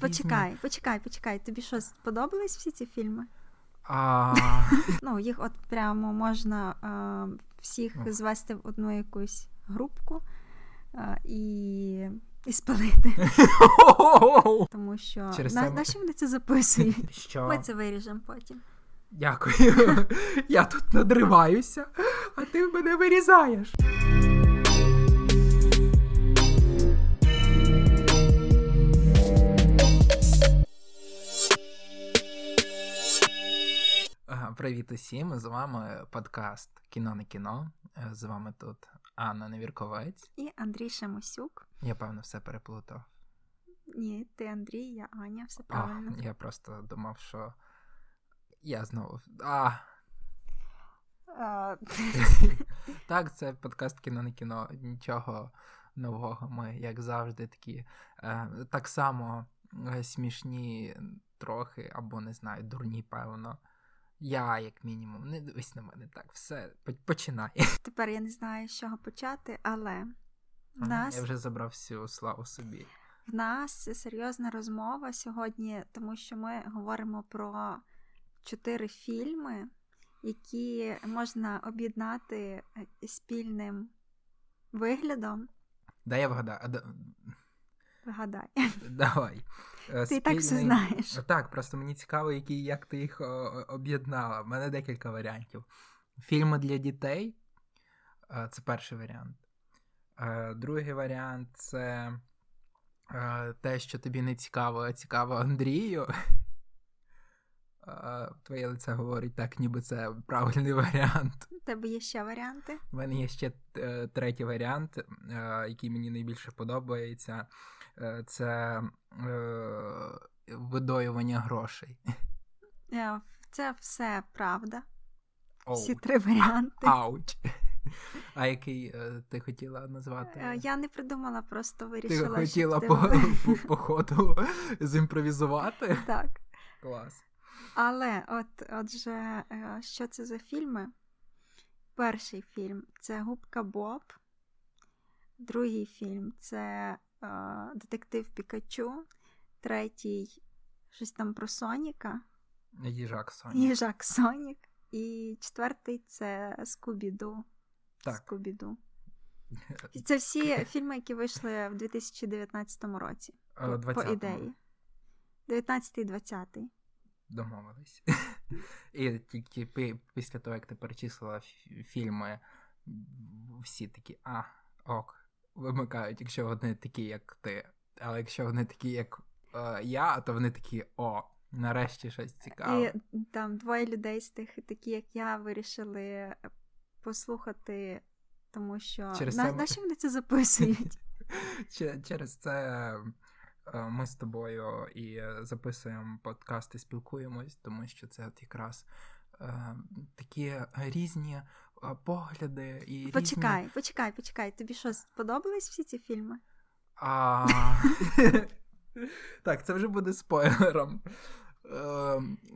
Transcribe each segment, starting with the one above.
Почекай, почекай, почекай. Тобі що, сподобались всі ці фільми? А... Ну, їх от прямо можна а, всіх Ну. звести в одну якусь групку а, і, і спалити. Тому що Через на, це на що вони це записують? Що? Ми це виріжемо потім. Дякую. Я тут надриваюся, а ти мене вирізаєш. Привіт усім! З вами подкаст Кіно не кіно. Е, З вами тут Анна Невірковець. І Андрій Шамосюк. Я певно все переплутав. Ні, ти Андрій, я Аня, все А, правильно. я просто думав, що я знову. А, А, Так, це подкаст кіно не кіно. Нічого нового. Ми, як завжди, такі е, так само е, смішні трохи, або не знаю, дурні, певно. Я, як мінімум, не дивись на мене так. Все, по- починай. Тепер я не знаю, з чого почати, але в нас Я вже забрав всю славу собі. В нас серйозна розмова сьогодні, тому що ми говоримо про чотири фільми, які можна об'єднати е, спільним виглядом. Дай я вгадаю. Вгадай, Давай. Е, ти так все знаєш. Так, просто мені цікаво, які, як ти їх об'єднала. У мене декілька варіантів. Фільми для дітей е, це перший варіант. Е, Другий варіант це те, що тобі не цікаво, а цікаво Андрію. Твоє лице говорить так, ніби це правильний варіант. У тебе є ще варіанти? У мене є ще третій варіант, який мені найбільше подобається. Е, Це е, видоювання грошей. Е, Це все правда. Оу. Всі три варіанти. Ауч. А який е, ти хотіла назвати? Я не придумала, просто Ти вирішила. хотіла що по, по, по ходу зімпровізувати? Так. Клас. Але от, отже, що це за фільми? Перший фільм це Губка Боб. Другий фільм це Детектив Пікачу. Третій щось там про Соніка. Їжак Соня. Їжак Сонік. І четвертий це Скубіду. Так. Скубіду. І Це всі фільми, які вийшли в 2019 році. Е, По, 20-му. по ідеї. 19 і 20. Домовились. І тільки після того, як ти перечислила фільми, всі такі, а, ок, вимикають, якщо вони такі, як ти. Але якщо вони такі, як е, я, то вони такі, о, нарешті щось цікаве. І там двоє людей з тих, такі як я, вирішили послухати, тому що Через на, це ми- на що вони це записують? Через це е, ми з тобою і записуємо подкасти, спілкуємось, тому що це от якраз е, такі різні погляди і різні... Почекай, почекай, почекай. Тобі що, сподобались всі ці фільми? А... так, це вже буде спойлером.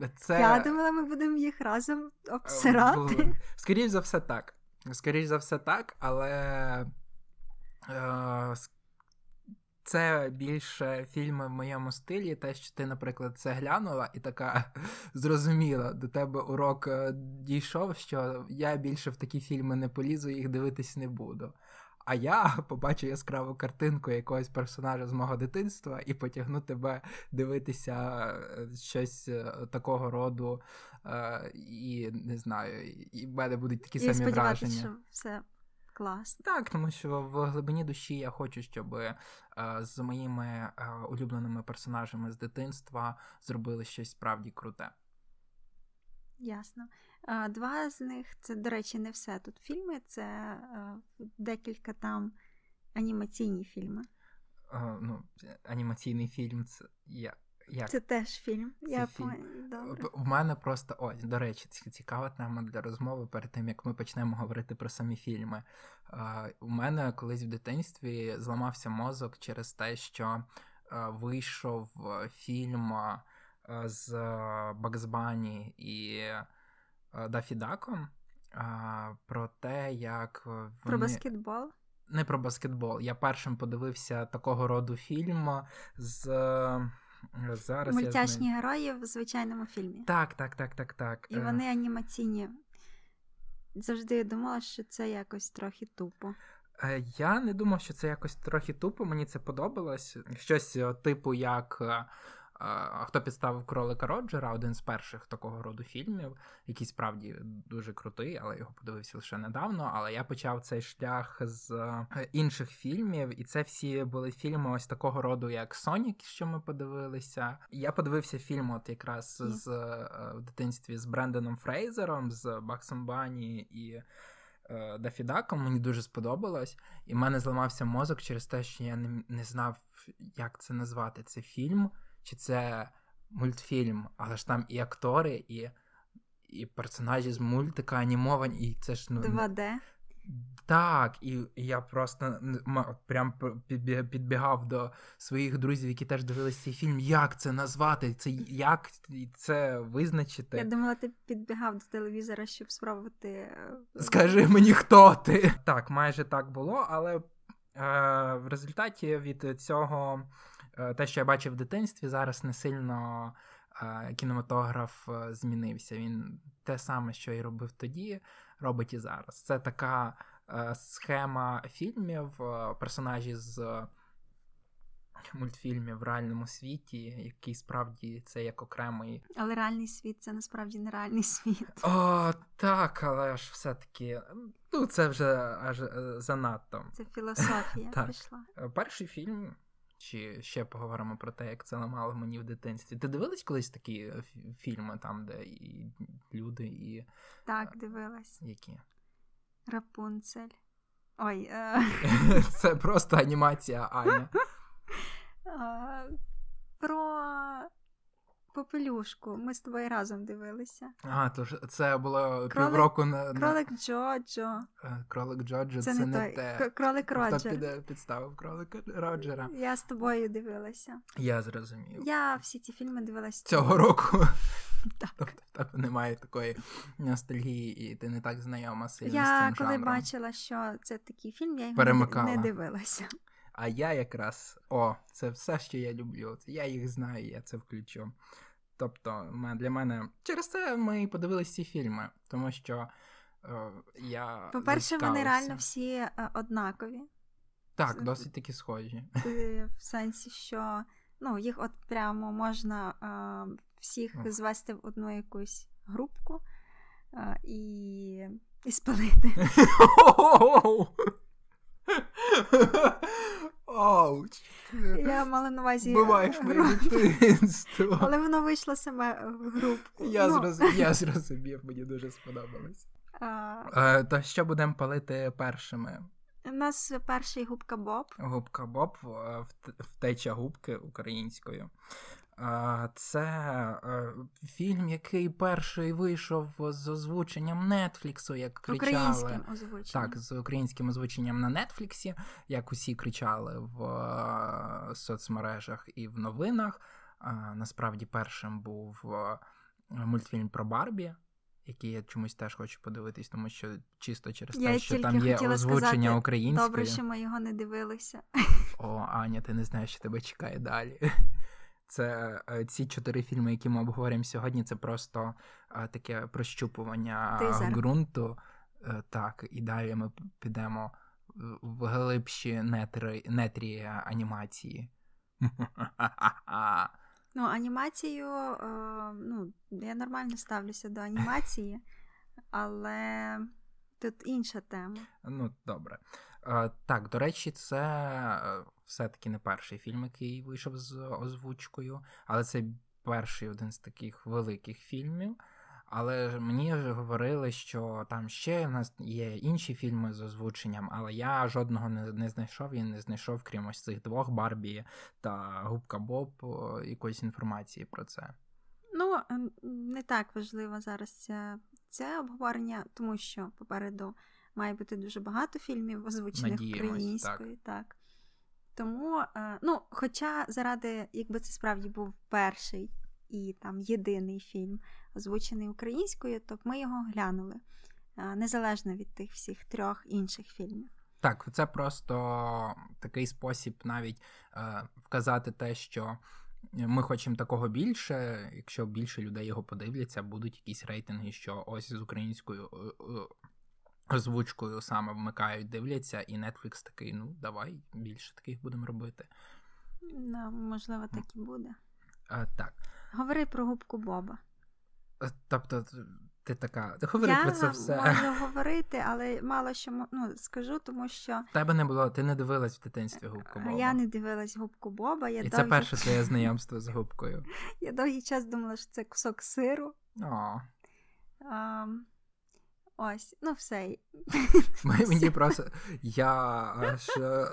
Е, Це... Я думала, ми будемо їх разом обсирати. Скоріше за все, так. Скоріше за все, так, але е, це більше фільми в моєму стилі. Те, що ти, наприклад, це глянула і така зрозуміла, до тебе урок е, дійшов, що я більше в такі фільми не полізу, їх дивитись не буду. А я побачу яскраву картинку якогось персонажа з мого дитинства і потягну тебе дивитися е, щось е, такого роду, і не знаю, і в мене будуть такі І самі враження. що все класно. Так, тому що в глибині душі я хочу, щоб е, з моїми е, улюбленими персонажами з дитинства зробили щось справді круте. Ясно. Два з них це, до речі, не все тут фільми, це е, декілька там анімаційні фільми. Е, ну, анімаційний фільм це я. Як? Це теж фільм. Це Я фільм. Добре. В мене просто ось, до речі, цікава тема для розмови перед тим, як ми почнемо говорити про самі фільми. Е, у мене колись в дитинстві зламався мозок через те, що е, вийшов е, фільм е, з Бакс Банні і Дафі Даком е, про те, як вони... Про баскетбол. Не про баскетбол. Я першим подивився такого роду фільм з. Е, Зараз Мультяшні я герої в звичайному фільмі. Так, так, так, так, так. І вони анімаційні. Завжди думала, що це якось трохи тупо. Е, я не думав, що це якось трохи тупо, мені це подобалось. Щось типу, як е, Хто підставив кролика Роджера, один з перших такого роду фільмів, який справді дуже крутий, але його подивився лише недавно. Але я почав цей шлях з е, інших фільмів, і це всі були фільми ось такого роду, як Сонік, що ми подивилися. Я подивився фільм, от якраз yeah. з в дитинстві з Брендоном Фрейзером, з Баксом Бані і. Е, Дафідаком мені дуже сподобалось, і в мене зламався мозок через те, що я не не знав, як це назвати. Це фільм, чи це мультфільм, але ж там і актори, і і персонажі з мультика анімовані, і це ж ну 2D. Так, і я просто прям підбігав до своїх друзів, які теж дивилися цей фільм. Як це назвати? Це Як це визначити? Я думала, ти підбігав до телевізора, щоб спробувати. Е, Скажи мені, хто ти? Так, майже так було, але е, в результаті від цього те, що я бачив в дитинстві, зараз не сильно е, кінематограф е, змінився. Він те саме, що і робив тоді, робить і зараз. Це така схема фільмів, персонажі з мультфільмів в реальному світі, який справді це як окремий. Але реальний світ це насправді не реальний світ. О, Так, але ж все-таки ну, це вже аж занадто. Це філософія пішла. Перший фільм. Чи ще поговоримо про те, як це ламало мені в дитинстві. Ти дивилась колись такі е, фільми, там, де і люди, і. Так, е, дивилась. Які? Рапунцель. Ой. Е... Це просто анімація Аня. Про Попелюшку. Ми з тобою разом дивилися. А, то ж це було півроку на. Кролик Джоджо. Е, кролик Джоджо це, це не, не те. Кролик Роджер. Хто піде підставив кролика Роджера. Я з тобою дивилася. Я зрозумів. Я всі ці фільми дивилася. Цього року. Так. Тобто тебе немає такої ностальгії, і ти не так знайома сильно я, з цим Я коли жанром. бачила, що це такий фільм, я його Перемикала. не дивилася. А я якраз о, це все, що я люблю. Я їх знаю, я це включу. Тобто, для мене через це ми і подивилися ці фільми, тому що е, я. По-перше, вони реально всі е, однакові. Так, досить таки схожі. В сенсі, що ну, їх от прямо можна е, всіх звести в одну якусь групку е, і, і спалити. Ауч. Я мала на увазі. Буваєш моє дитинство. Але воно вийшло саме в групу. Я, ну. зрозумів, я зрозумів, мені дуже сподобалось. А... То що будемо палити першими? У нас перший губка Боб. Губка Боб втеча губки українською. Це е, фільм, який перший вийшов з озвученням Нетфліксу, як кричали. Українським озвученням. Так, з українським озвученням на Нетфліксі, як усі кричали в е, соцмережах і в новинах. Насправді, першим був е, мультфільм про Барбі. Який я чомусь теж хочу подивитись, тому що чисто через я те, що там є озвучення сказати, українською. Добре, що ми його не дивилися. О, Аня, ти не знаєш, що тебе чекає далі. Це е, ці чотири фільми, які ми обговорюємо сьогодні, це просто е, таке прощупування Тизер. ґрунту. Е, так, і далі ми підемо в глибші нетрі, нетрі анімації. Ну, анімацію, ну, я нормально ставлюся до анімації, але тут інша тема. Ну, добре. Так, до речі, це все-таки не перший фільм, який вийшов з озвучкою, але це перший один з таких великих фільмів. Але мені вже говорили, що там ще в нас є інші фільми з озвученням, але я жодного не не знайшов і не знайшов, крім ось цих двох Барбі та Губка Боб якоїсь інформації про це. Ну, не так важливо зараз це обговорення, тому що попереду має бути дуже багато фільмів, озвучених Надіємось, українською. Так. так. Тому, е, ну, хоча заради, якби це справді був перший і там єдиний фільм, озвучений українською, то б ми його глянули е, незалежно від тих всіх трьох інших фільмів. Так, це просто такий спосіб навіть е, вказати те, що ми хочемо такого більше. Якщо більше людей його подивляться, будуть якісь рейтинги, що ось з українською озвучкою саме вмикають, дивляться, і Netflix такий, ну давай більше таких будемо робити. Ну, можливо, так і буде. А, Так. Говори про губку Боба. Е, тобто, ти така, говори Я про це все. Я можу говорити, але мало що ну, скажу, тому що. Тебе не було, ти не дивилась в дитинстві губку Боба. Я не дивилась губку Боба. Я І довгий... це перше твоє знайомство з губкою. Я довгий час думала, що це кусок сиру. О. А, Ось, ну все. Мені просто я аж е,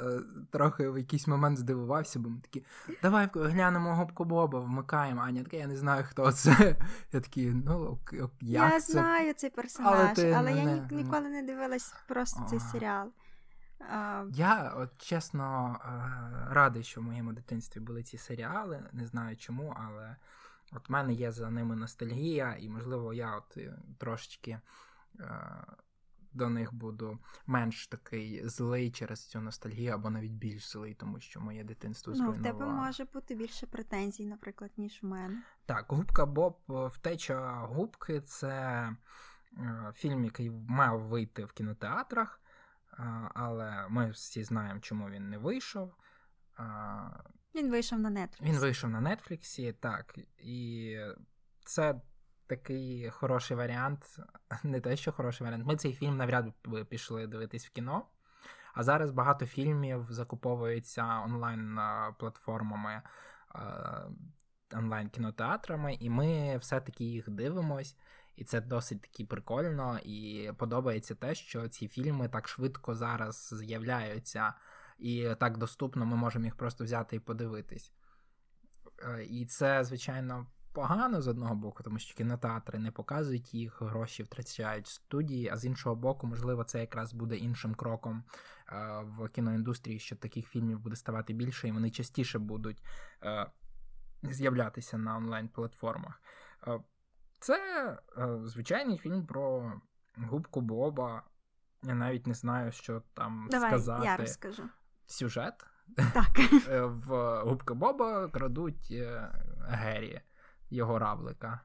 трохи в якийсь момент здивувався, бо ми такі, давай глянемо губку Боба, вмикаємо. Аня така, я не знаю, хто це. Я такий, ну як Я це? знаю цей персонаж, але, але не, я не, ніколи не дивилась просто О. цей серіал. А... Я, от чесно, радий, що в моєму дитинстві були ці серіали. Не знаю чому, але от в мене є за ними ностальгія, і, можливо, я от е, трошечки. До них буду менш такий злий через цю ностальгію, або навіть більш злий, тому що моє дитинство зруйнувало. Ну, в тебе може бути більше претензій, наприклад, ніж в мене. Так, губка Боб втеча губки це фільм, який мав вийти в кінотеатрах, але ми всі знаємо, чому він не вийшов. Він вийшов на Netflix. Він вийшов на Нетфліксі, так. І це такий хороший варіант. Не те, що хороший варіант. Ми цей фільм навряд би пішли дивитись в кіно. А зараз багато фільмів закуповуються онлайн платформами, онлайн кінотеатрами, і ми все-таки їх дивимось. І це досить таки прикольно. І подобається те, що ці фільми так швидко зараз з'являються, і так доступно ми можемо їх просто взяти і подивитись. Е, і це, звичайно, погано з одного боку, тому що кінотеатри не показують їх, гроші втрачають студії, а з іншого боку, можливо, це якраз буде іншим кроком е, в кіноіндустрії, що таких фільмів буде ставати більше, і вони частіше будуть е, з'являтися на онлайн-платформах. Е, це звичайний фільм про губку Боба. Я навіть не знаю, що там Давай, сказати. Я розкажу. Сюжет. Так. В Губка Боба крадуть Геррі його равлика.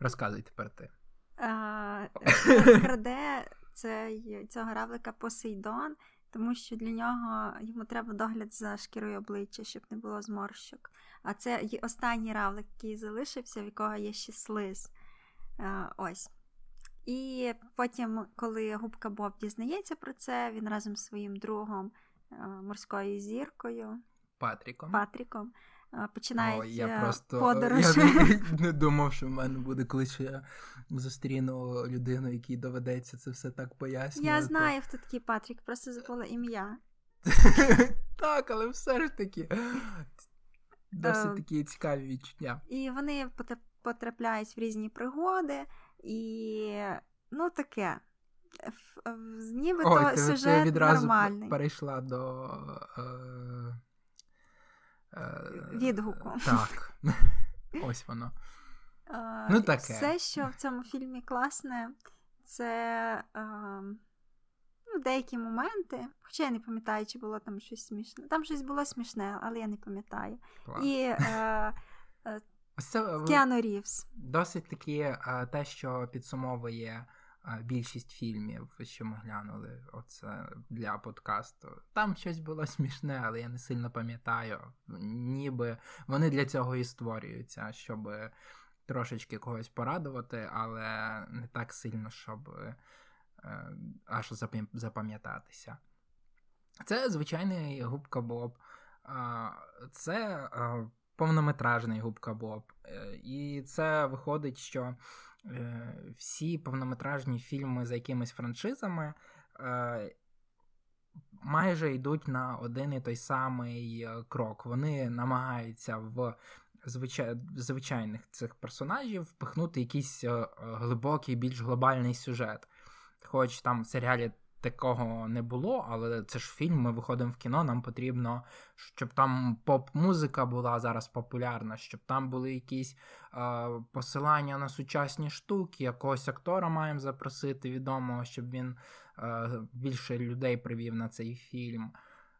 Розказуй тепер ти. А, краде цей, цього равлика Посейдон, тому що для нього йому треба догляд за шкірою обличчя, щоб не було зморщок. А це останній равлик, який залишився, в якого є ще слиз. А, ось. І потім, коли губка Боб дізнається про це, він разом з своїм другом морською зіркою Патріком. Патріком починають О, я просто подорож. Я не, думав, що в мене буде колись я зустріну людину, якій доведеться це все так пояснювати. Я знаю, хто такий Патрік, просто забула ім'я. Так, але все ж таки досить такі цікаві відчуття. І вони потрапляють в різні пригоди, і ну таке. Нібито сюжет ти відразу нормальний. перейшла до е, е, відгуку. Так. Ось воно. ну, таке. Все, що в цьому фільмі класне, це е, ну, деякі моменти. Хоча я не пам'ятаю, чи було там щось смішне. Там щось було смішне, але я не пам'ятаю. Клас. І е, це, Кіану Рівз. Досить таки те, що підсумовує більшість фільмів, що ми глянули, оце для подкасту. Там щось було смішне, але я не сильно пам'ятаю. Ніби вони для цього і створюються, щоб трошечки когось порадувати, але не так сильно, щоб е, аж запам'ятатися. Це звичайний губка Боб. Це повнометражний губка Боб. Е, і це виходить, що Е, всі повнометражні фільми за якимись франшизами е, майже йдуть на один і той самий е, крок. Вони намагаються в звичайних цих персонажів впихнути якийсь глибокий, більш глобальний сюжет. Хоч там в серіалі такого не було, але це ж фільм, ми виходимо в кіно, нам потрібно, щоб там поп-музика була зараз популярна, щоб там були якісь е, посилання на сучасні штуки, якогось актора маємо запросити відомого, щоб він е, більше людей привів на цей фільм.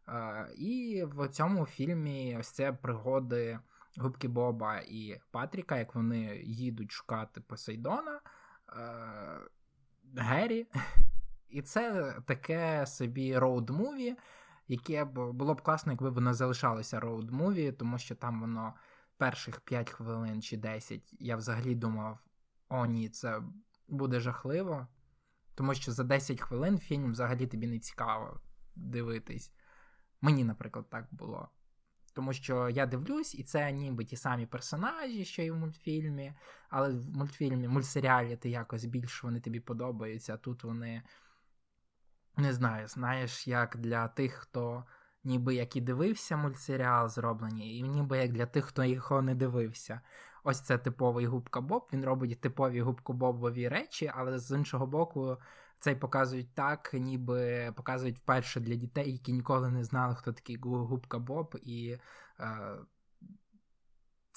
Е, і в цьому фільмі ось це пригоди Губки Боба і Патріка, як вони їдуть шукати Посейдона, е, Гері. І це таке собі роуд-муві, яке було б класно, якби воно залишалося роуд-муві, тому що там воно перших 5 хвилин чи 10 я взагалі думав: о, ні, це буде жахливо. Тому що за 10 хвилин фільм взагалі тобі не цікаво дивитись. Мені, наприклад, так було. Тому що я дивлюсь, і це ніби ті самі персонажі, що і в мультфільмі, але в мультфільмі, мультсеріалі ти якось більш вони тобі подобаються, а тут вони не знаю, знаєш, як для тих, хто ніби як і дивився мультсеріал зроблені, і ніби як для тих, хто його не дивився. Ось це типовий губка Боб. Він робить типові губкобобові речі, але з іншого боку, цей показують так, ніби показують вперше для дітей, які ніколи не знали, хто такий губка Боб, і е,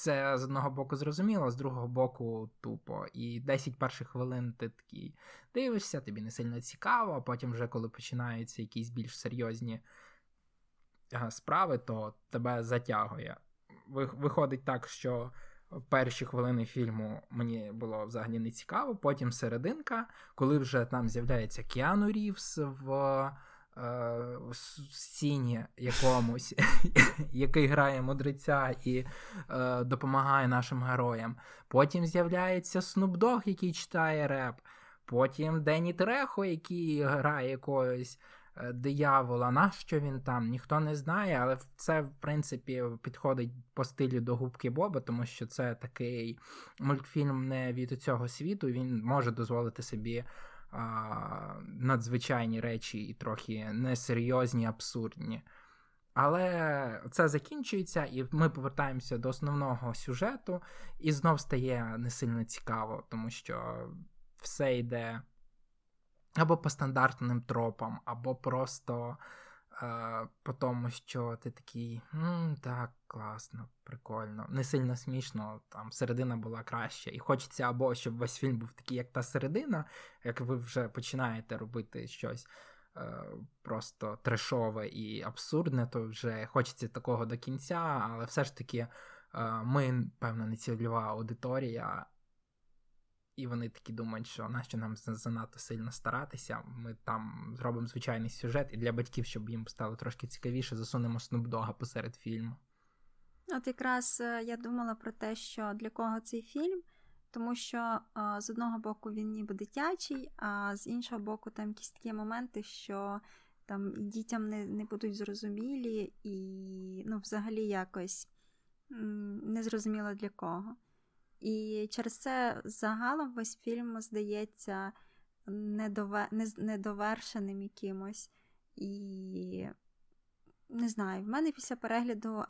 це з одного боку зрозуміло, з другого боку тупо. І 10 перших хвилин ти такий дивишся, тобі не сильно цікаво, а потім, вже коли починаються якісь більш серйозні е, справи, то тебе затягує. Виходить так, що перші хвилини фільму мені було взагалі не цікаво. Потім серединка, коли вже там з'являється Кіану Рівс в е, сцені якомусь, який грає мудреця і е, допомагає нашим героям. Потім з'являється Dogg, який читає реп. Потім Дені Трехо, який грає якогось Е, диявола. Нащо він там? Ніхто не знає, але це, в принципі, підходить по стилю до губки Боба, тому що це такий мультфільм не від цього світу. Він може дозволити собі надзвичайні речі і трохи несерйозні, абсурдні. Але це закінчується, і ми повертаємося до основного сюжету, і знов стає не сильно цікаво, тому що все йде або по стандартним тропам, або просто по тому, що ти такий, так, класно, прикольно, не сильно смішно, там середина була краще. І хочеться, або щоб весь фільм був такий, як та середина, як ви вже починаєте робити щось. Е, просто трешове і абсурдне, то вже хочеться такого до кінця, але все ж таки е, ми, певно, не цільова аудиторія, і вони такі думають, що нащо нам занадто сильно старатися. Ми там зробимо звичайний сюжет, і для батьків, щоб їм стало трошки цікавіше, засунемо снупдога посеред фільму. От якраз е, я думала про те, що для кого цей фільм, тому що з одного боку він ніби дитячий, а з іншого боку, там якісь такі моменти, що там і дітям не не будуть зрозумілі, і ну, взагалі якось незрозуміло для кого. І через це загалом весь фільм здається недовершеним якимось. І не знаю, в мене після перегляду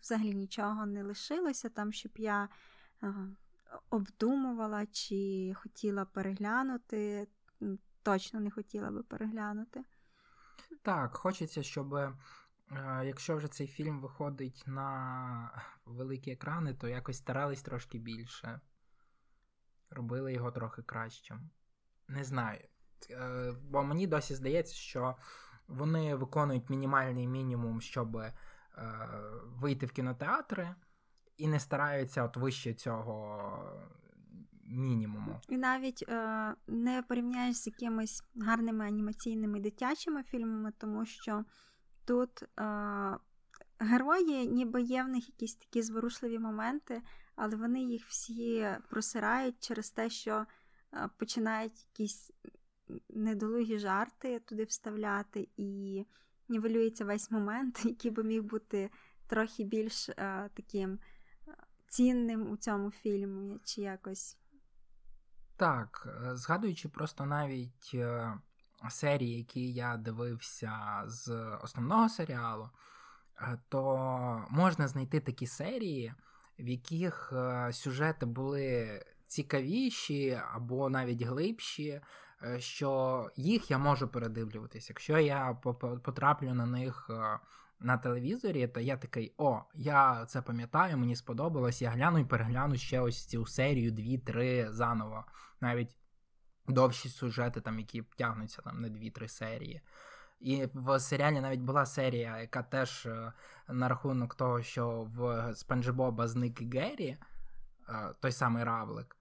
взагалі нічого не лишилося, там, щоб я обдумувала чи хотіла переглянути. Точно не хотіла би переглянути. Так, хочеться, щоб Е, якщо вже цей фільм виходить на великі екрани, то якось старались трошки більше. Робили його трохи кращим. Не знаю. Е, бо мені досі здається, що вони виконують мінімальний мінімум, щоб е, вийти в кінотеатри, і не стараються от вище цього мінімуму. І навіть е, не порівняєш з якимись гарними анімаційними дитячими фільмами, тому що. Тут е, герої, ніби є в них якісь такі зворушливі моменти, але вони їх всі просирають через те, що е, починають якісь недолугі жарти туди вставляти, і нівелюється весь момент, який би міг бути трохи більш е, таким цінним у цьому фільмі, чи якось. Так, згадуючи просто навіть серії, які я дивився з основного серіалу, е, то можна знайти такі серії, в яких е, сюжети були цікавіші або навіть глибші, е, що їх я можу передивлюватись. Якщо я потраплю на них. На телевізорі, то я такий, о, я це пам'ятаю, мені сподобалось, я гляну і перегляну ще ось цю серію, дві-три заново. Навіть довші сюжети, там, які тягнуться там на 2-3 серії. І в серіалі навіть була серія, яка теж е, на рахунок того, що в Спанджі Боба зник Геррі, е, той самий Равлик.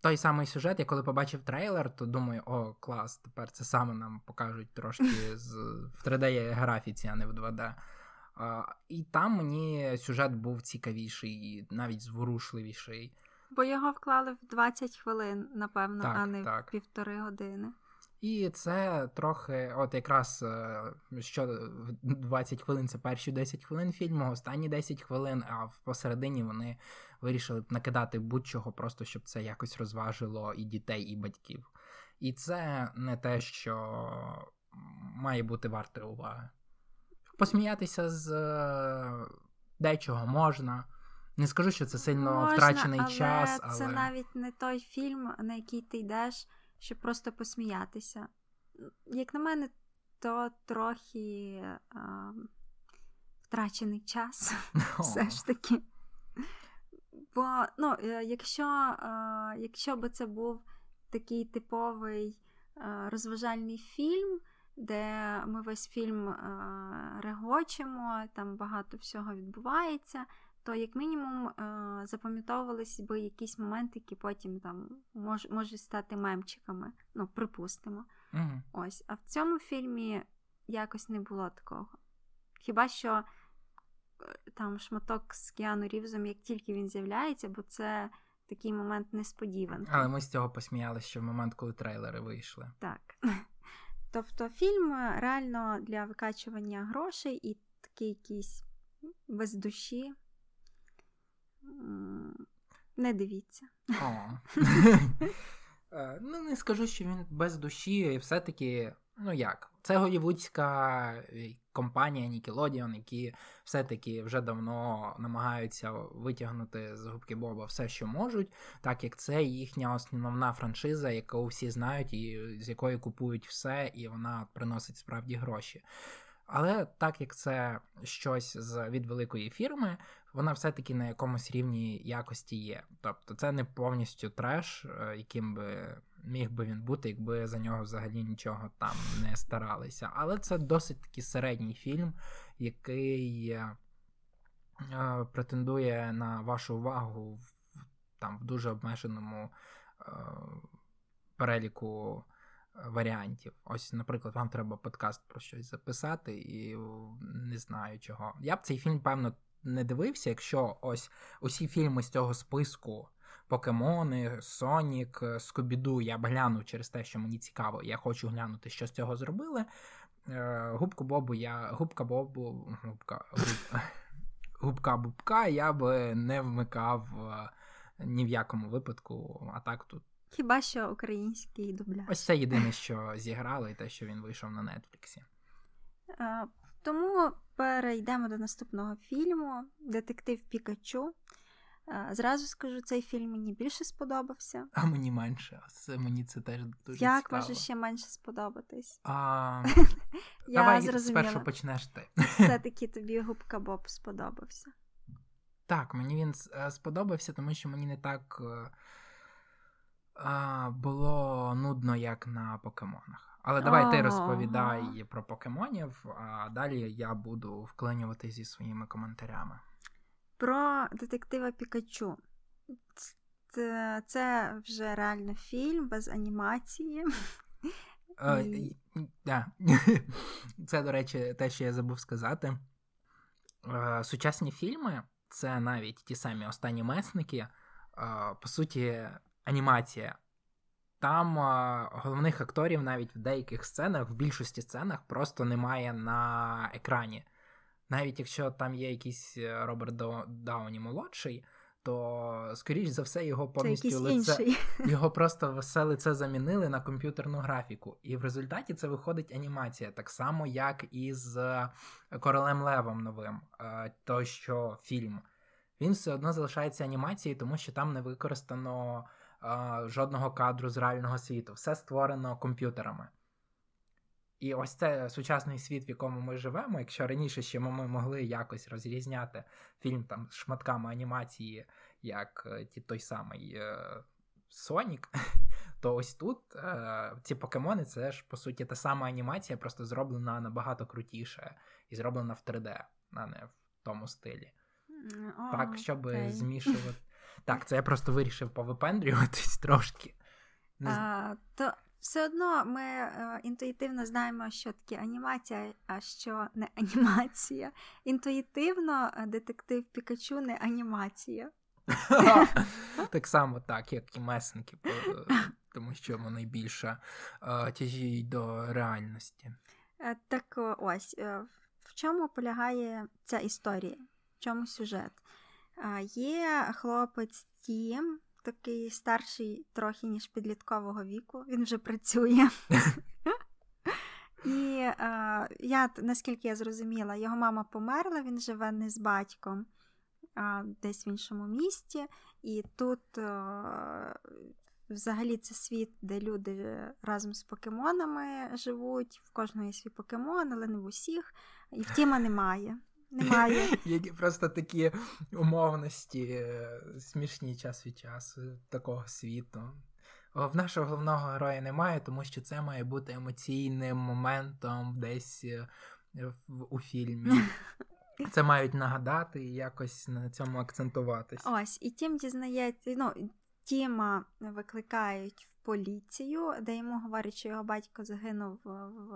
Той самий сюжет, я коли побачив трейлер, то думаю, о, клас, тепер це саме нам покажуть трошки з, в 3D-графіці, а не в 2D. А, І там мені сюжет був цікавіший, навіть зворушливіший. Бо його вклали в 20 хвилин, напевно, так, а не так. в півтори години. І це трохи, от якраз е, що 20 хвилин це перші 10 хвилин фільму, останні 10 хвилин, а посередині вони вирішили накидати будь-чого, просто щоб це якось розважило і дітей, і батьків. І це не те, що має бути варте уваги. Посміятися з е, дечого можна. Не скажу, що це сильно Можна, втрачений але час, але це навіть не той фільм, на який ти йдеш, щоб просто посміятися. Як на мене, то трохи а, втрачений час, все ж таки. Бо, ну, е, якщо, а, якщо би це був такий типовий а, розважальний фільм, де ми весь фільм а, регочемо, там багато всього відбувається, то як мінімум запам'ятовувалися би якісь моменти, які потім там мож, можуть стати мемчиками, ну, припустимо. Угу. Ось. А в цьому фільмі якось не було такого. Хіба що е, там шматок з Кіану Рівзом, як тільки він з'являється, бо це такий момент несподіванки. Але ми з цього посміялися ще в момент, коли трейлери вийшли. Так. Тобто фільм реально для викачування грошей і такий якийсь без душі. Не дивіться. Ну, не скажу, що він без душі, і все-таки, ну як, це голівудська компанія Nickelodeon, які все-таки вже давно намагаються витягнути з губки Боба все, що можуть, так як це їхня основна франшиза, яку всі знають, і з якої купують все, і вона приносить справді гроші. Але так як це щось з від великої фірми, вона все-таки на якомусь рівні якості є. Тобто це не повністю треш, е, яким би міг би він бути, якби за нього взагалі нічого там не старалися. Але це досить таки середній фільм, який е, претендує на вашу увагу в там в дуже обмеженому е, переліку варіантів. Ось, наприклад, вам треба подкаст про щось записати, і не знаю чого. Я б цей фільм, певно, не дивився, якщо ось усі фільми з цього списку. Покемони, Сонік, Скобіду я б глянув через те, що мені цікаво, я хочу глянути, що з цього зробили. Е, губку Бобу я. Губка Бобу. Губка губ, губка Бубка я би не вмикав е, ні в якому випадку, а так тут Хіба що український дубляж. Ось це єдине, що зіграло, і те, що він вийшов на Нетфліксі. Тому перейдемо до наступного фільму Детектив Пікачу. Зразу скажу, цей фільм мені більше сподобався. А мені менше. Це мені це теж дуже Як цікаво. може ще менше сподобатись? А... Я Давай зрозуміла. спершу почнеш ти. Все-таки тобі губка Боб сподобався. Так, мені він е, сподобався, тому що мені не так е, а, було нудно, як на покемонах. Але давай ти розповідай про покемонів, а далі я буду вклинювати зі своїми коментарями. Про детектива Пікачу. Це, це вже реально фільм без анімації. Е. Це, до речі, те, що я забув сказати. Е, сучасні фільми це навіть ті самі останні месники, е, по суті, анімація. Там а, головних акторів навіть в деяких сценах, в більшості сценах, просто немає на екрані. Навіть якщо там є якийсь е, Роберт Дауні молодший, то, скоріш за все, його повністю це лице інший. його просто все лице замінили на комп'ютерну графіку. І в результаті це виходить анімація, так само, як і з Королем Левом новим, той що фільм. Він все одно залишається анімацією, тому що там не використано жодного кадру з реального світу. Все створено комп'ютерами. І ось це сучасний світ, в якому ми живемо. Якщо раніше ще ми могли якось розрізняти фільм там з шматками анімації, як е, той самий е, Сонік, То ось тут е, ці покемони це ж по суті та сама анімація, просто зроблена набагато крутіше і зроблена в 3D, а не в тому стилі. О, так, щоб окей. змішувати. Так, це я просто вирішив повипендрюватись трошки. Не А, то все одно ми е, інтуїтивно знаємо, що таке анімація, а що не анімація. Інтуїтивно е, детектив Пікачу не анімація. так само, так, як і месники, тому що вони більше е, тяжіють до реальності. Е, Так ось, е, в чому полягає ця історія? В чому сюжет? Є хлопець Тім, такий старший трохи ніж підліткового віку, він вже працює. І е, я, наскільки я зрозуміла, його мама померла, він живе не з батьком, а десь в іншому місті. І тут е, взагалі це світ, де люди разом з покемонами живуть, в кожного є свій покемон, але не в усіх. І в Тіма немає. Немає. Які просто такі умовності е, смішні час від часу такого світу. В нашого головного героя немає, тому що це має бути емоційним моментом десь е, у фільмі. Це мають нагадати і якось на цьому акцентуватись. Ось, і Тім дізнається, ну, Тіма викликають в поліцію, де йому говорять, що його батько загинув в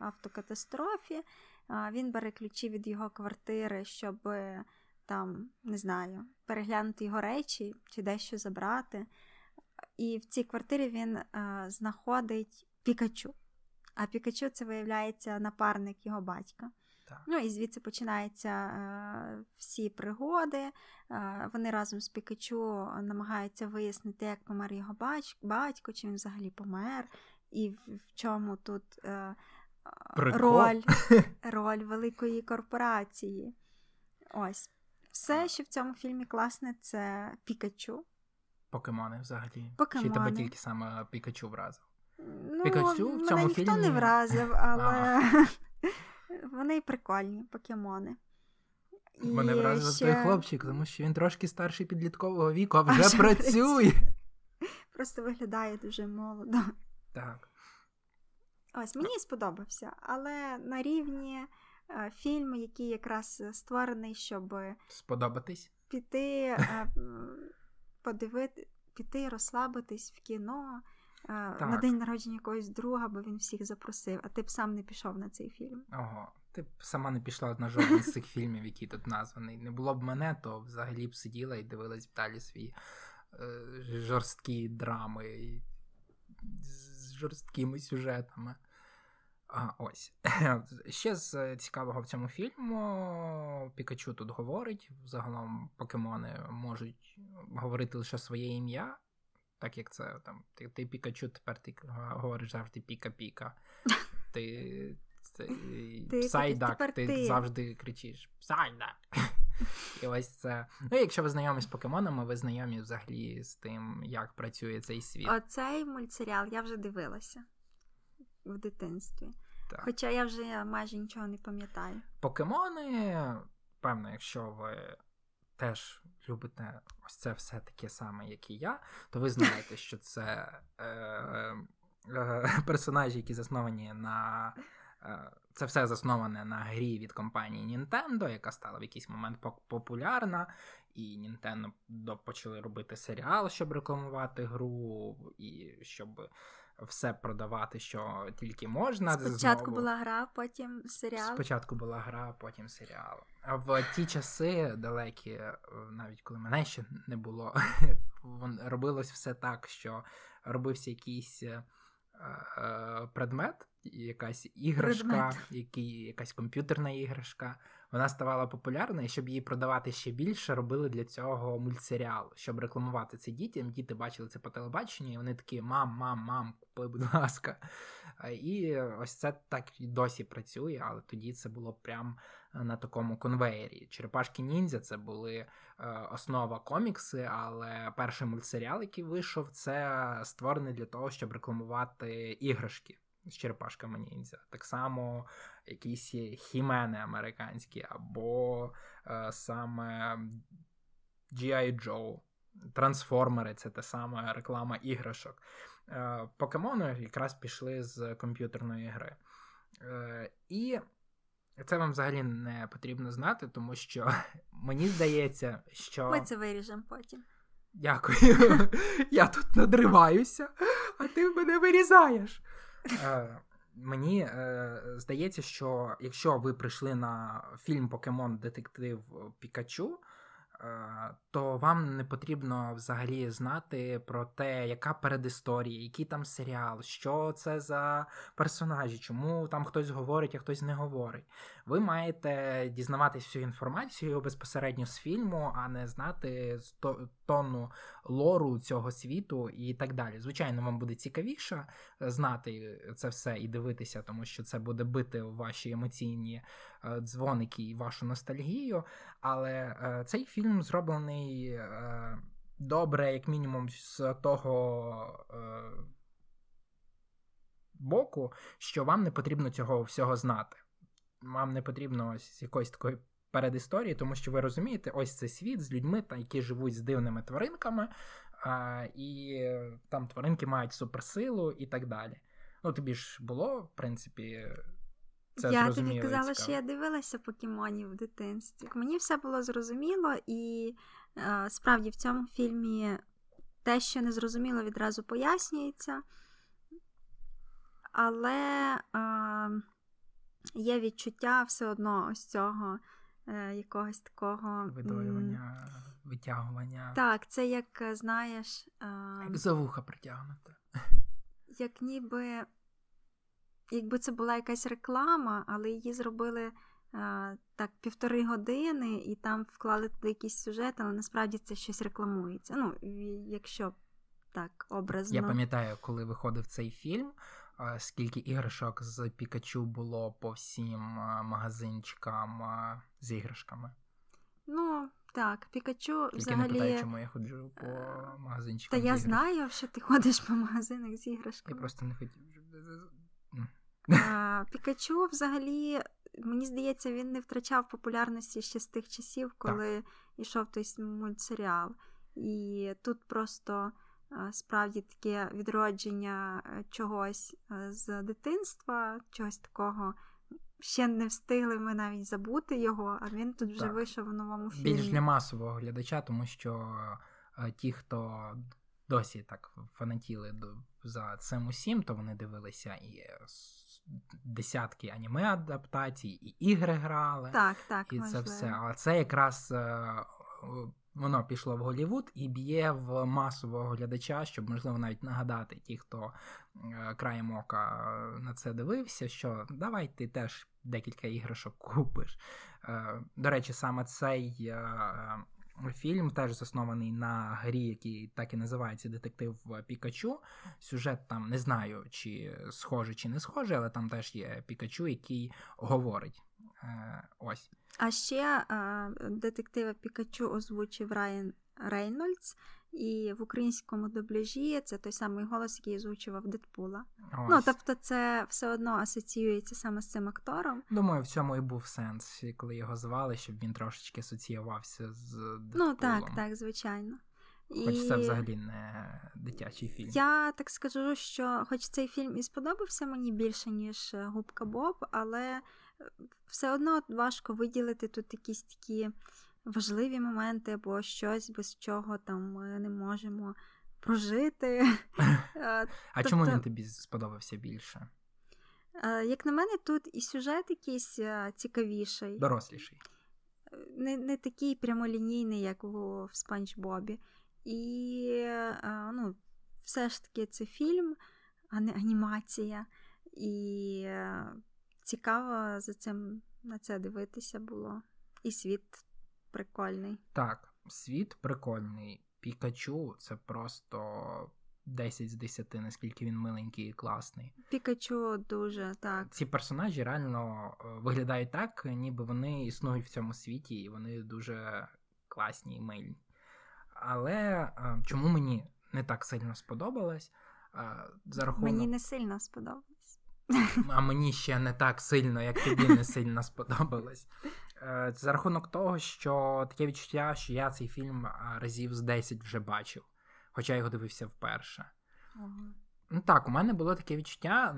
автокатастрофі. Він бере ключі від його квартири, щоб е, там, не знаю, переглянути його речі чи дещо забрати. І в цій квартирі він е, знаходить Пікачу. А Пікачу це виявляється напарник його батька. Так. Ну і звідси починаються е, всі пригоди. Е, вони разом з Пікачу намагаються вияснити, як помер його бач- батько, чи він взагалі помер, і в, в чому тут е, Прикол. роль, роль великої корпорації. Ось. Все, що в цьому фільмі класне, це Пікачу. Покемони взагалі. Покемони. Чи тебе тільки саме Пікачу вразив? Ну, Пікачу в мене цьому ніхто фільмі- не вразив, але вони прикольні покемони. І Мене вразив ще той хлопчик, тому що він трошки старший підліткового віку, а вже вже працює. Просто виглядає дуже молодо. Так. Ось мені сподобався, але на рівні е, фільм, який якраз створений, щоб Сподобатись? піти, е, подивити, піти, розслабитись в кіно е, на день народження якогось друга, бо він всіх запросив, а ти б сам не пішов на цей фільм. Ого. Ти б сама не пішла на жоден з цих фільмів, які тут названий. Не було б мене, то взагалі б сиділа і дивилась б далі свої е, жорсткі драми і жорсткими сюжетами. А, ось. Ще з цікавого в цьому фільму Пікачу тут говорить. Загалом покемони можуть говорити лише своє ім'я. Так як це там, ти, ти Пікачу, тепер ти говориш завжди Піка-Піка. Ти, це, Ти- Псайдак, ти, ти. завжди кричиш Псайдак. І ось це. Ну, якщо ви знайомі з покемонами, ви знайомі взагалі з тим, як працює цей світ. Оцей мультсеріал я вже дивилася в дитинстві. Так. Хоча я вже майже нічого не пам'ятаю. Покемони, певно, якщо ви теж любите ось це все таке саме, як і я, то ви знаєте, що це е, е, персонажі, які засновані на. Е, Це все засноване на грі від компанії Nintendo, яка стала в якийсь момент популярна, і Nintendo почали робити серіал, щоб рекламувати гру, і щоб все продавати, що тільки можна. Спочатку Знову- була гра, потім серіал. Спочатку була гра, потім серіал. А в ті часи далекі, е, навіть коли мене ще не було, робилось все так, що робився якийсь е, предмет, якась іграшка, який, якась комп'ютерна іграшка. Вона ставала популярною, і щоб її продавати ще більше, робили для цього мультсеріал, щоб рекламувати це дітям. Діти бачили це по телебаченню, і вони такі: мам, мам, мам, купи, будь ласка. І ось це так і досі працює, але тоді це було прям на такому конвеєрі. Черепашки ніндзя це були е, основа комікси, але перший мультсеріал, який вийшов, це створений для того, щоб рекламувати іграшки з черепашками ніндзя. Так само якісь хімени американські, або е, саме G.I. Joe. Трансформери це та сама реклама іграшок. Е, покемони якраз пішли з комп'ютерної гри. Е, і це вам взагалі не потрібно знати, тому що мені здається, що. Ми це виріжемо потім. Дякую. Я тут надриваюся, а ти мене вирізаєш. Е, Мені е, здається, що якщо ви прийшли на фільм Покемон Детектив Пікачу, Е, то вам не потрібно взагалі знати про те, яка передісторія, який там серіал, що це за персонажі, чому там хтось говорить, а хтось не говорить. Ви маєте дізнаватись всю інформацію безпосередньо з фільму, а не знати тонну лору цього світу і так далі. Звичайно, вам буде цікавіше знати це все і дивитися, тому що це буде бити ваші емоційні Е, дзвоники і вашу ностальгію. Але е, цей фільм зроблений е, добре, як мінімум, з того. Боку, що вам не потрібно цього всього знати. Вам не потрібно ось якоїсь такої передісторії, тому що ви розумієте, ось це світ з людьми, які живуть з дивними тваринками, а, і там тваринки мають суперсилу і так далі. Ну, тобі ж було, в принципі, це Я тобі казала, що я дивилася покемонів в дитинстві. Мені все було зрозуміло, і е, справді в цьому фільмі те, що не зрозуміло, відразу пояснюється. Але е, є відчуття все одно ось цього якогось такого видоювання, витягування. Так, це як знаєш. Е, як за вуха притягнути. Як ніби якби це була якась реклама, але її зробили так півтори години і там вклали туди якийсь сюжет, але насправді це щось рекламується. Ну, якщо так образно. Я пам'ятаю, коли виходив цей фільм. Скільки іграшок з Пікачу було по всім магазинчикам з іграшками? Ну, так, Пікачу Тільки взагалі... не питаю, чому я ходжу по магазинчикам. Та я знаю, що ти ходиш по магазинах з іграшками. Я просто не хотів. Пікачу взагалі, мені здається, він не втрачав популярності ще з тих часів, коли так. йшов той мультсеріал. І тут просто справді таке відродження е, чогось е, з дитинства, чогось такого. Ще не встигли ми навіть забути його, а він тут вже так. вийшов у новому фільмі. Більш для масового глядача, тому що е, ті, хто досі так фанатіли за цим усім, то вони дивилися і десятки аніме адаптацій, і ігри грали. Так, так. І можливо. це все. А це якраз е, воно пішло в Голівуд і б'є в масового глядача, щоб, можливо, навіть нагадати ті, хто е, краєм ока на це дивився, що давай ти теж декілька іграшок купиш. Е, до речі, саме цей Фільм теж заснований на грі, який так і називається Детектив Пікачу. Сюжет там не знаю, чи схожий, чи не схожий, але там теж є Пікачу, який говорить. Е, ось. А ще е, детектива Пікачу озвучив Райан Рейнольдс. І в українському дубляжі це той самий голос, який озвучував Дедпула. Ось. Ну, тобто, це все одно асоціюється саме з цим актором. Думаю, в цьому і був сенс, коли його звали, щоб він трошечки асоціювався з Дедпулом. Ну так, так, звичайно. Хоч і... це взагалі не дитячий фільм. Я так скажу, що хоч цей фільм і сподобався мені більше, ніж Губка Боб, але е, все одно важко виділити тут якісь такі важливі моменти або щось, без чого там ми не можемо прожити. Е, а чому він тобі сподобався більше? Е, як на мене, тут і сюжет якийсь е, цікавіший, доросліший. Не не такий прямолінійний, як у, в Спанч Бобі. І ну, все ж таки це фільм, а не анімація. І цікаво за цим на це дивитися було. І світ прикольний. Так, світ прикольний. Пікачу це просто 10 з 10, наскільки він миленький і класний. Пікачу дуже так. Ці персонажі реально е, виглядають так, ніби вони існують в цьому світі, і вони дуже класні і мильні. Але е, чому мені не так сильно сподобалось? Е, за рахунок... Мені не сильно сподобалось. А мені ще не так сильно, як тобі не сильно сподобалось. Е, за рахунок того, що таке відчуття, що я цей фільм разів з 10 вже бачив, хоча я його дивився вперше. Ага. Ну так, у мене було таке відчуття,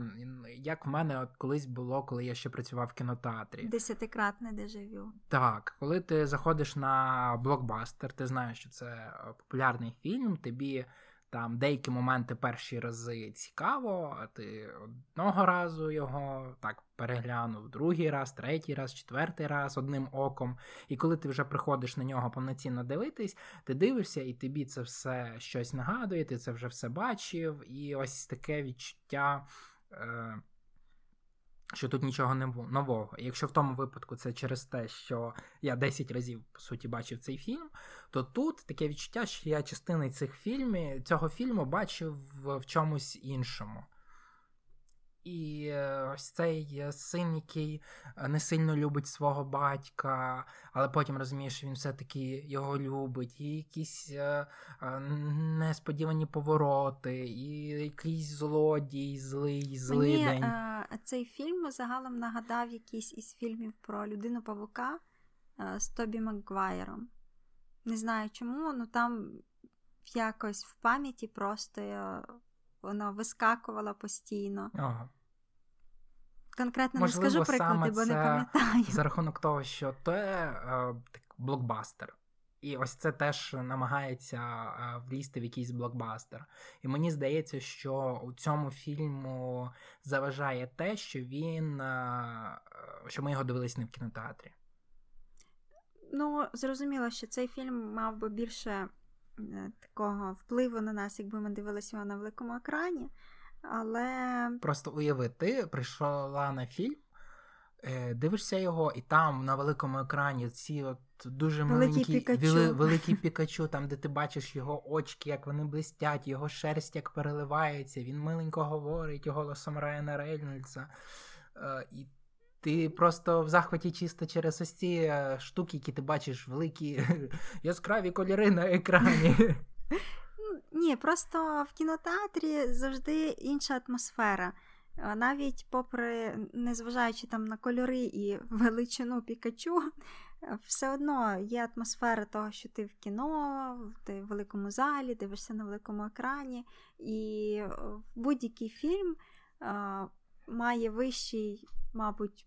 як в мене от колись було, коли я ще працював в кінотеатрі. Десятикратне дежавю. Так, коли ти заходиш на блокбастер, ти знаєш, що це е, популярний фільм, тобі там деякі моменти перші рази цікаво, а ти одного разу його так переглянув, другий раз, третій раз, четвертий раз одним оком. І коли ти вже приходиш на нього повноцінно дивитись, ти дивишся, і тобі це все щось нагадує, ти це вже все бачив, і ось таке відчуття. Е- що тут нічого не нового. І якщо в тому випадку це через те, що я 10 разів по суті бачив цей фільм, то тут таке відчуття, що я частини цих фільмів, цього фільму бачив в чомусь іншому. І е, ось цей син, який е, не сильно любить свого батька, але потім розуміє, що він все-таки його любить, і якісь е, несподівані повороти, і якийсь злодій, злий, злий Мені, день. А, цей фільм загалом нагадав якийсь із фільмів про людину павука з Тобі Макгвайром. Не знаю чому, але там якось в пам'яті просто воно вискакувало постійно. Ага. Конкретно Можливо, не скажу приклади, бо не пам'ятаю. За рахунок того, що це е, блокбастер. І ось це теж намагається е, влізти в якийсь блокбастер. І мені здається, що у цьому фільму заважає те, що він е, що ми його дивились не в кінотеатрі. Ну, зрозуміло, що цей фільм мав би більше такого впливу на нас, якби ми дивилися його на великому екрані. Але. Просто уяви, ти прийшла на фільм, е, дивишся його, і там на великому екрані ці от дуже маленькі пікачу. великі пікачу, там, де ти бачиш його очки, як вони блистять, його шерсть як переливається, він миленько говорить голосом Райана Рейнольдса. Е, і ти просто в захваті чисто через ось ці е, штуки, які ти бачиш, великі яскраві кольори на екрані. Ні, просто в кінотеатрі завжди інша атмосфера. Навіть попри, незважаючи там на кольори і величину Пікачу, все одно є атмосфера того, що ти в кіно, ти в великому залі, дивишся на великому екрані, і будь-який фільм а, має вищий, мабуть,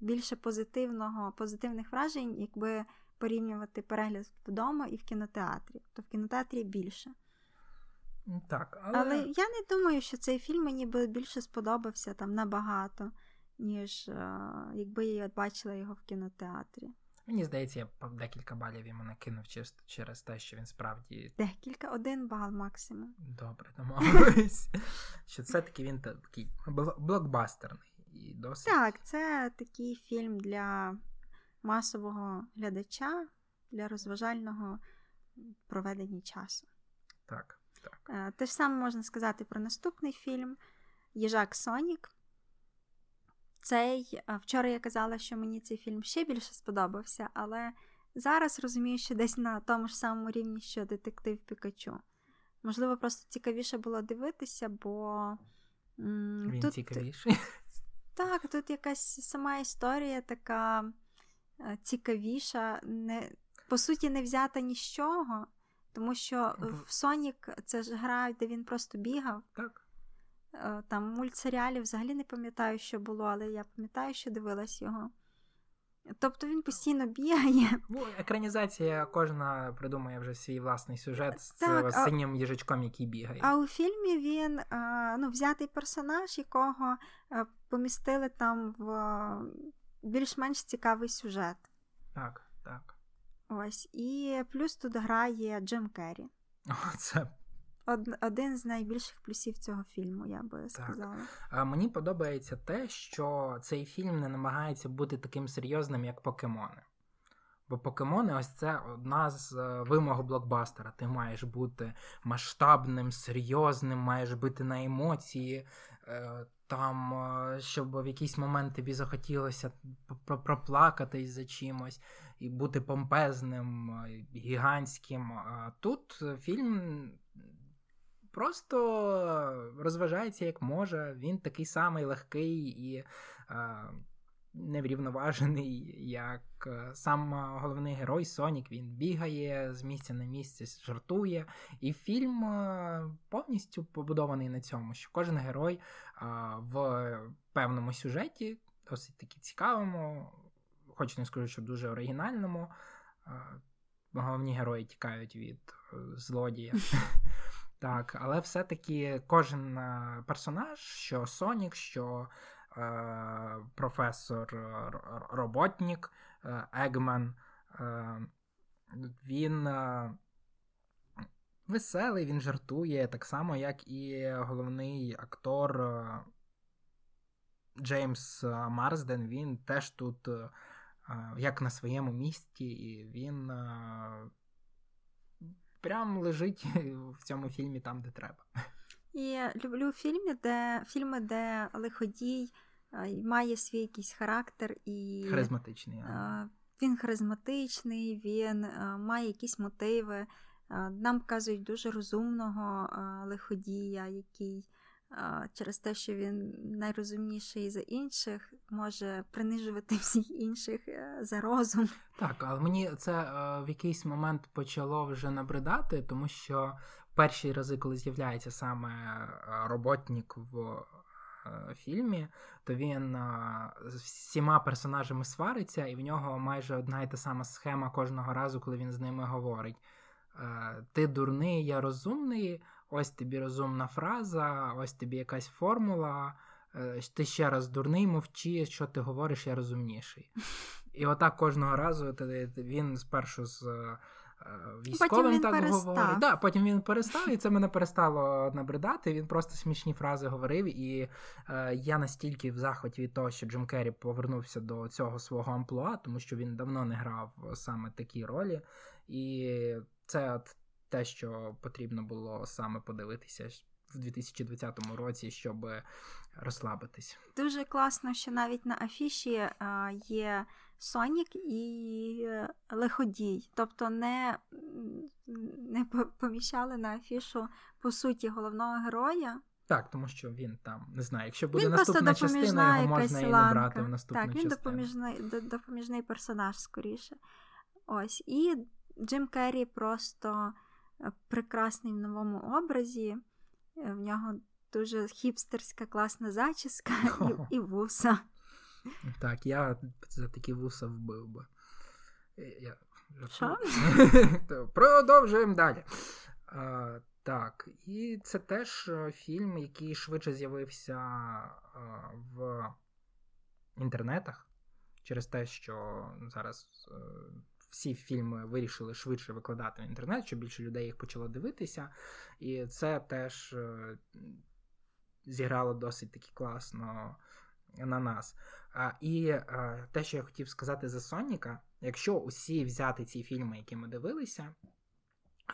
більше позитивного, позитивних вражень, якби порівнювати перегляд вдома і в кінотеатрі. То в кінотеатрі більше. Так, Але... але я не думаю, що цей фільм мені би більше сподобався там набагато, ніж е, якби я бачила його в кінотеатрі. Мені здається, я декілька балів йому накинув через те, що він справді. Декілька, один бал максимум. Добре, домовились. Що це таки він такий блокбастерний і досить. Так, це такий фільм для масового глядача, для розважального проведення часу. Так, так. Е, те ж саме можна сказати про наступний фільм Їжак Сонік. Цей е, вчора я казала, що мені цей фільм ще більше сподобався, але зараз розумію, що десь на тому ж самому рівні, що детектив Пікачу. Можливо, просто цікавіше було дивитися, бо. М- Він тут... цікавіший. Так, тут якась сама історія така е, цікавіша, не, по суті, не взята ні з чого, тому що в Сонік це ж гра, де він просто бігав. Так. Е, там мультсеріалів взагалі не пам'ятаю, що було, але я пам'ятаю, що дивилась його. Тобто він постійно бігає. Ну, Екранізація кожна придумає вже свій власний сюжет з так, синім їжачком, який бігає. А у фільмі він ну, взятий персонаж, якого помістили там в більш-менш цікавий сюжет. Так, так. Ось. І плюс тут грає Джим Керрі. О, це один з найбільших плюсів цього фільму, я би сказала. Так. Мені подобається те, що цей фільм не намагається бути таким серйозним, як покемони. Бо покемони ось це одна з е, вимог блокбастера. Ти маєш бути масштабним, серйозним, маєш бути на емоції. Е, там, е, щоб в якийсь момент тобі захотілося проплакатись за чимось і бути помпезним, гігантським. А тут фільм просто розважається як може. Він такий самий легкий і. неврівноважений, як е, сам головний герой Сонік. Він бігає з місця на місце, жартує. І фільм е, повністю побудований на цьому, що кожен герой в певному сюжеті, досить таки цікавому, хоч не скажу, що дуже оригінальному. Головні герої тікають від е, злодія. Так, але все-таки кожен персонаж, що Сонік, що Е, професор Роботнік е, Егмен. Е, він веселий, він жартує, так само, як і головний актор Джеймс Марсден. Він теж тут, як на своєму місці, і він прям лежить в цьому фільмі там, де треба. І люблю фільми, де фільми, де лиходій має свій якийсь характер і харизматичний. Він харизматичний, він має якісь мотиви. Нам показують дуже розумного лиходія, який через те, що він найрозумніший за інших, може принижувати всіх інших е, за розум. Так, але мені це в якийсь момент почало вже набридати, тому що перші рази, коли з'являється саме роботник в Е, фільмі, то він е, з всіма персонажами свариться, і в нього майже одна і та сама схема кожного разу, коли він з ними говорить. Е, ти дурний, я розумний, ось тобі розумна фраза, ось тобі якась формула. Ти ще раз дурний, мовчи, що ти говориш, я розумніший. І отак кожного разу він спершу з Е, військовим так перестав. говорить. Да, Потім він перестав, і це мене перестало набридати. Він просто смішні фрази говорив. І е, я настільки в захваті від того, що Джим Керрі повернувся до цього свого амплуа, тому що він давно не грав саме такі ролі. І це от те, що потрібно було саме подивитися. В 2020 році, щоб розслабитись, дуже класно, що навіть на афіші а, є Сонік і е, Лиходій. Тобто не не поміщали на афішу по суті головного героя. Так, тому що він там не знаю, якщо буде він наступна частина, його можна і не брати в наступну Так, він допоміжний допоміжний персонаж скоріше. Ось. І Джим Керрі просто е, прекрасний в новому образі. Е, в нього дуже хіпстерська класна зачіска і, і вуса. Так, я за такі вуса вбив би. Я... Що? Продовжуємо далі. А, Так, і це теж е, фільм, який швидше з'явився в інтернетах через те, що зараз е, всі фільми вирішили швидше викладати в інтернет, щоб більше людей їх почало дивитися. І це теж е, зіграло досить таки класно на нас. І а, те, що я хотів сказати за Соніка, якщо усі взяти ці фільми, які ми дивилися,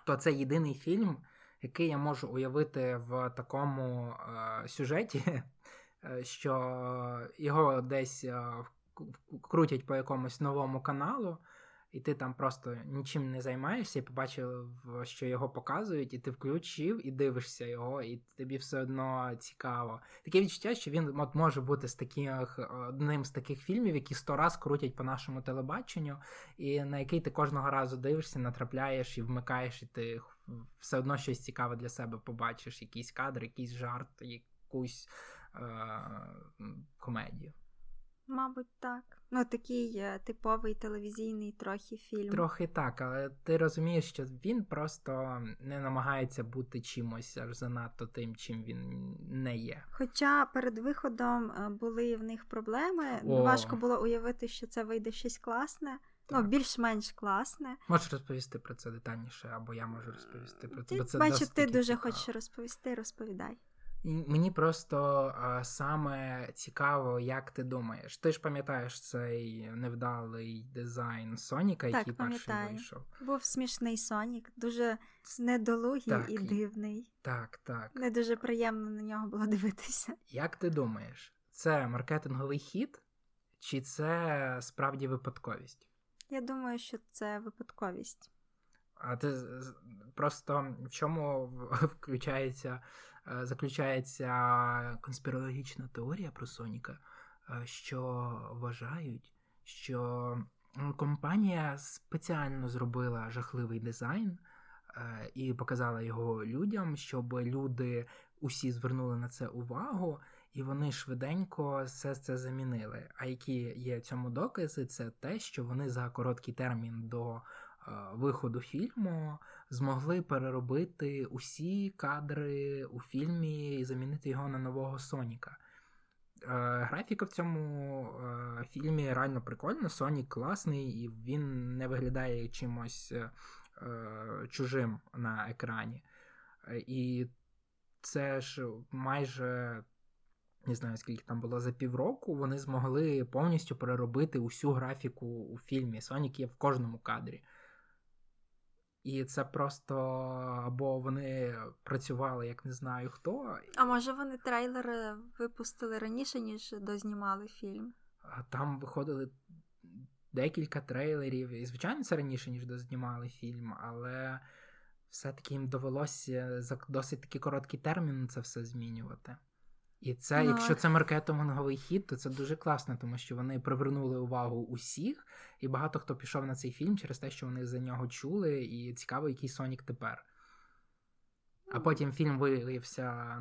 то це єдиний фільм, який я можу уявити в такому а, сюжеті, що його десь крутять по якомусь новому каналу і ти там просто нічим не займаєшся, і побачив, що його показують, і ти включив і дивишся його, і тобі все одно цікаво. Таке відчуття, що він от може бути з таких одним з таких фільмів, які сто раз крутять по нашому телебаченню, і на який ти кожного разу дивишся, натрапляєш і вмикаєш, і ти все одно щось цікаве для себе побачиш, якийсь кадр, якийсь жарт, якусь е- комедію. Мабуть, так. Ну, такий е, типовий телевізійний трохи фільм. Трохи так, але ти розумієш, що він просто не намагається бути чимось аж занадто тим, чим він не є. Хоча перед виходом е, були в них проблеми, О. важко було уявити, що це вийде щось класне. Ну, так. Ну, більш-менш класне. Можеш розповісти про це детальніше, або я можу розповісти про це. Бачу, ти дуже цікаво. хочеш розповісти, розповідай. Мені просто а, саме цікаво, як ти думаєш. Ти ж пам'ятаєш цей невдалий дизайн Соніка, так, який перший вийшов? Був смішний Сонік, дуже недолугий так, і дивний. Так, так. Не дуже приємно на нього було дивитися. Як ти думаєш, це маркетинговий хід, чи це справді випадковість? Я думаю, що це випадковість. А ти просто в чому включається, е, заключається конспірологічна теорія про Соніка? що вважають, що компанія спеціально зробила жахливий дизайн е, і показала його людям, щоб люди усі звернули на це увагу, і вони швиденько все це замінили. А які є цьому докази, це те, що вони за короткий термін до е, виходу фільму змогли переробити усі кадри у фільмі і замінити його на нового Соніка. Е, графіка в цьому е, фільмі реально прикольна. Сонік класний, і він не виглядає чимось е, чужим на екрані. І це ж майже. Не знаю, скільки там було за півроку, вони змогли повністю переробити усю графіку у фільмі. Сонік є в кожному кадрі. І це просто або вони працювали, як не знаю хто. А може вони трейлер випустили раніше, ніж дознімали фільм? Там виходили декілька трейлерів, і, звичайно, це раніше, ніж дознімали фільм, але все-таки їм довелося за досить такий короткий термін це все змінювати. І це, ну, якщо це маркетинговий хід, то це дуже класно, тому що вони привернули увагу усіх, і багато хто пішов на цей фільм через те, що вони за нього чули, і цікаво, який Сонік тепер. А потім фільм виявився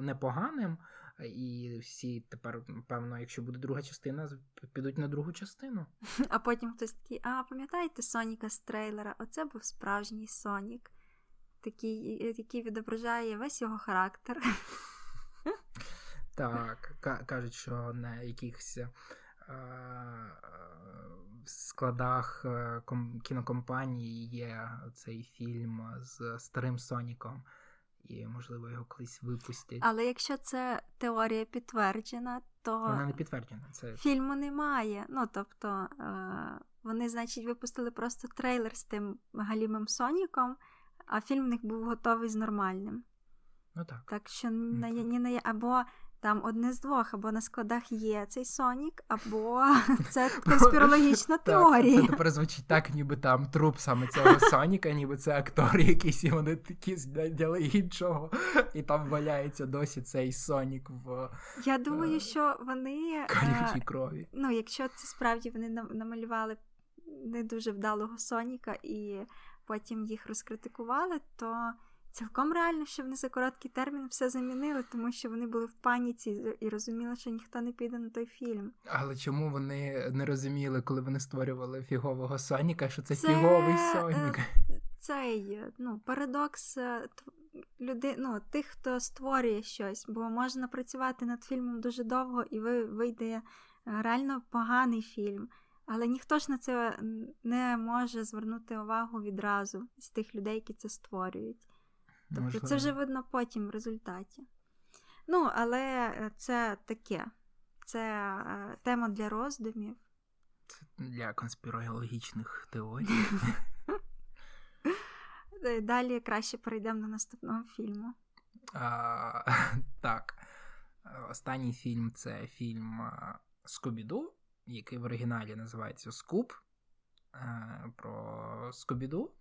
непоганим, і всі тепер, певно, якщо буде друга частина, підуть на другу частину. А потім хтось такий, а пам'ятаєте Соніка з трейлера? Оце був справжній Сонік, такий, який відображає весь його характер. Так, кажуть, що на якихось е, складах е, кінокомпанії є цей фільм з старим Соніком, і, можливо, його колись випустять. Але якщо це теорія підтверджена, то вона не підтверджена. Це фільму немає. Ну тобто е, вони, значить, випустили просто трейлер з тим галімим Соніком, а фільм в них був готовий з нормальним. Ну так. Так що не, не, не або там одне з двох, або на складах є цей Сонік, або це конспірологічна теорія. Це тепер звучить так, ніби там труп саме цього Соніка, ніби це актор якийсь, і вони такі для іншого, і там валяється досі цей Сонік в Я думаю, що вони калючій крові. Ну, якщо це справді вони намалювали не дуже вдалого Соніка, і потім їх розкритикували, то. Цілком реально, що вони за короткий термін все замінили, тому що вони були в паніці і розуміли, що ніхто не піде на той фільм. Але чому вони не розуміли, коли вони створювали фігового Соніка, що це, це фіговий е, Сонік? Цей ну, парадокс е, люди, ну, тих, хто створює щось, бо можна працювати над фільмом дуже довго і вийде е, реально поганий фільм. Але ніхто ж на це не може звернути увагу відразу з тих людей, які це створюють. Тобто Можливо. це вже видно потім в результаті. Ну, але е, це таке. Це е, тема для роздумів. Це для конспірологічних теорій. Е, далі краще перейдемо до наступного фільму. А, Так. Останній фільм це фільм Скубіду, який в оригіналі називається Скуб. Про Скубіду.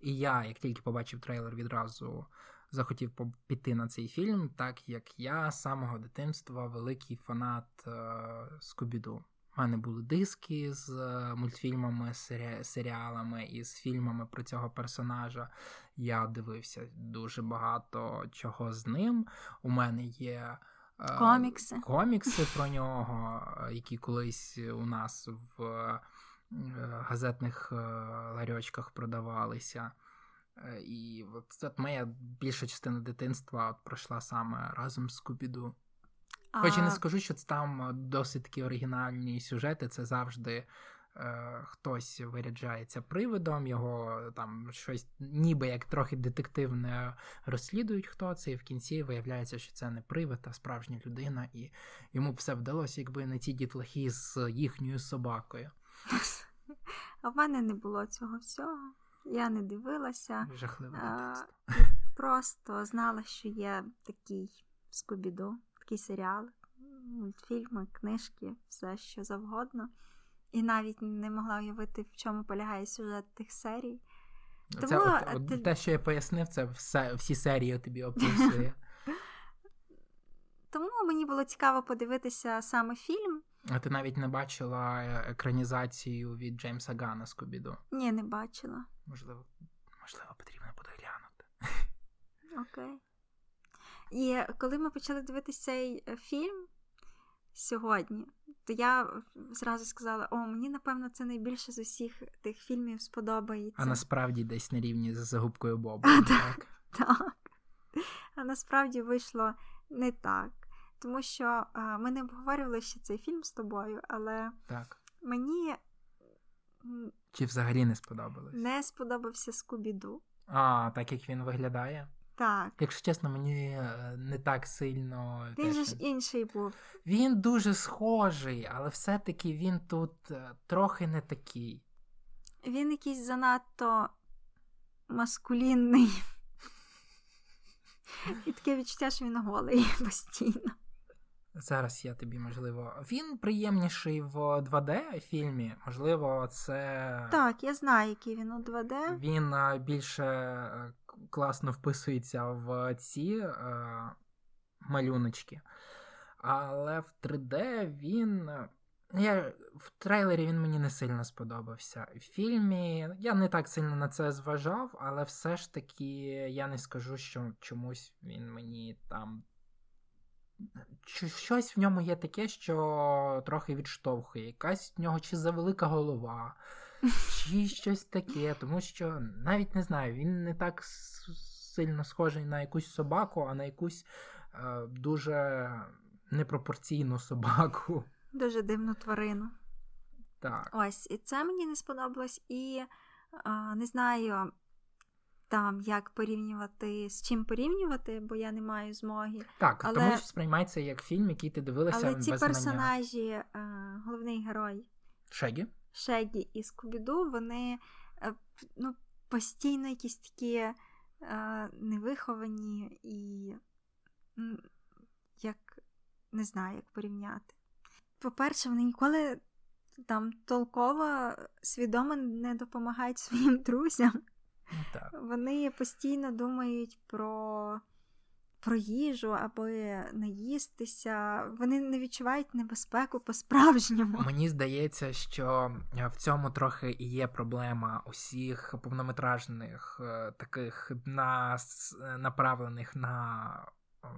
І я, як тільки побачив трейлер, відразу захотів піти на цей фільм, так як я з самого дитинства великий фанат е, Скубіду. У мене були диски з е, мультфільмами, сері... серіалами і з фільмами про цього персонажа. Я дивився дуже багато чого з ним. У мене є. Е, комікси комікси про нього, які колись у нас в газетних е, ларьочках продавалися. І от, от моя більша частина дитинства от пройшла саме разом з Скубіду. А... Хоч і не скажу, що це там досить такі оригінальні сюжети, це завжди е, хтось виряджається привидом, його там щось ніби як трохи детективне розслідують, хто це, і в кінці виявляється, що це не привид, а справжня людина, і йому б все вдалося, якби не ті дітлахи з їхньою собакою. А в мене не було цього всього. Я не дивилася. Жахливе Просто знала, що є такий Скубіду, такий серіал, мультфільми, книжки, все що завгодно. І навіть не могла уявити, в чому полягає сюжет тих серій. Тому, це от, от, ти... Те, що я пояснив, це все, всі серії тобі описує. Тому мені було цікаво подивитися саме фільм. А ти навіть не бачила е, екранізацію від Джеймса Гана Скобіду? Ні, не бачила. Можливо, можливо, потрібно буде глянути. Окей. І коли ми почали дивитися цей е, фільм сьогодні, то я зразу сказала: о, мені напевно це найбільше з усіх тих фільмів сподобається. А насправді десь на рівні з загубкою Бобу. так? Так. А насправді вийшло не так. Тому що а, ми не обговорювали ще цей фільм з тобою, але так. мені чи взагалі не сподобалось? Не сподобався Скубіду. А, так як він виглядає? Так. Якщо чесно, мені е, не так сильно. Він же ж інший був. Він дуже схожий, але все-таки він тут е, трохи не такий. Він якийсь занадто маскулінний. І таке відчуття, що він голий постійно. Зараз я тобі, можливо. Він приємніший в 2D фільмі. Можливо, це. Так, я знаю, який він у 2D. Він більше е, класно вписується в ці е, малюночки. Але в 3D він. Я, В трейлері він мені не сильно сподобався. В фільмі я не так сильно на це зважав, але все ж таки я не скажу, що чомусь він мені там. Щось в ньому є таке, що трохи відштовхує. Якась в нього чи завелика голова, чи щось таке, тому що навіть не знаю, він не так сильно схожий на якусь собаку, а на якусь е, дуже непропорційну собаку. Дуже дивну тварину. Так. Ось, і це мені не сподобалось, і а, не знаю там як порівнювати, з чим порівнювати, бо я не маю змоги. Так, але... тому що сприймається як фільм, який ти дивилася. Але ці без персонажі, а, головний герой Шегі Шегі і Скубіду, вони а, ну, постійно якісь такі а, невиховані і як не знаю, як порівняти. По-перше, вони ніколи там толково свідомо не допомагають своїм друзям. Ну, так. Вони постійно думають про про їжу, аби наїстися. Вони не відчувають небезпеку по-справжньому. Мені здається, що в цьому трохи і є проблема усіх повнометражних е, таких нас направлених на е,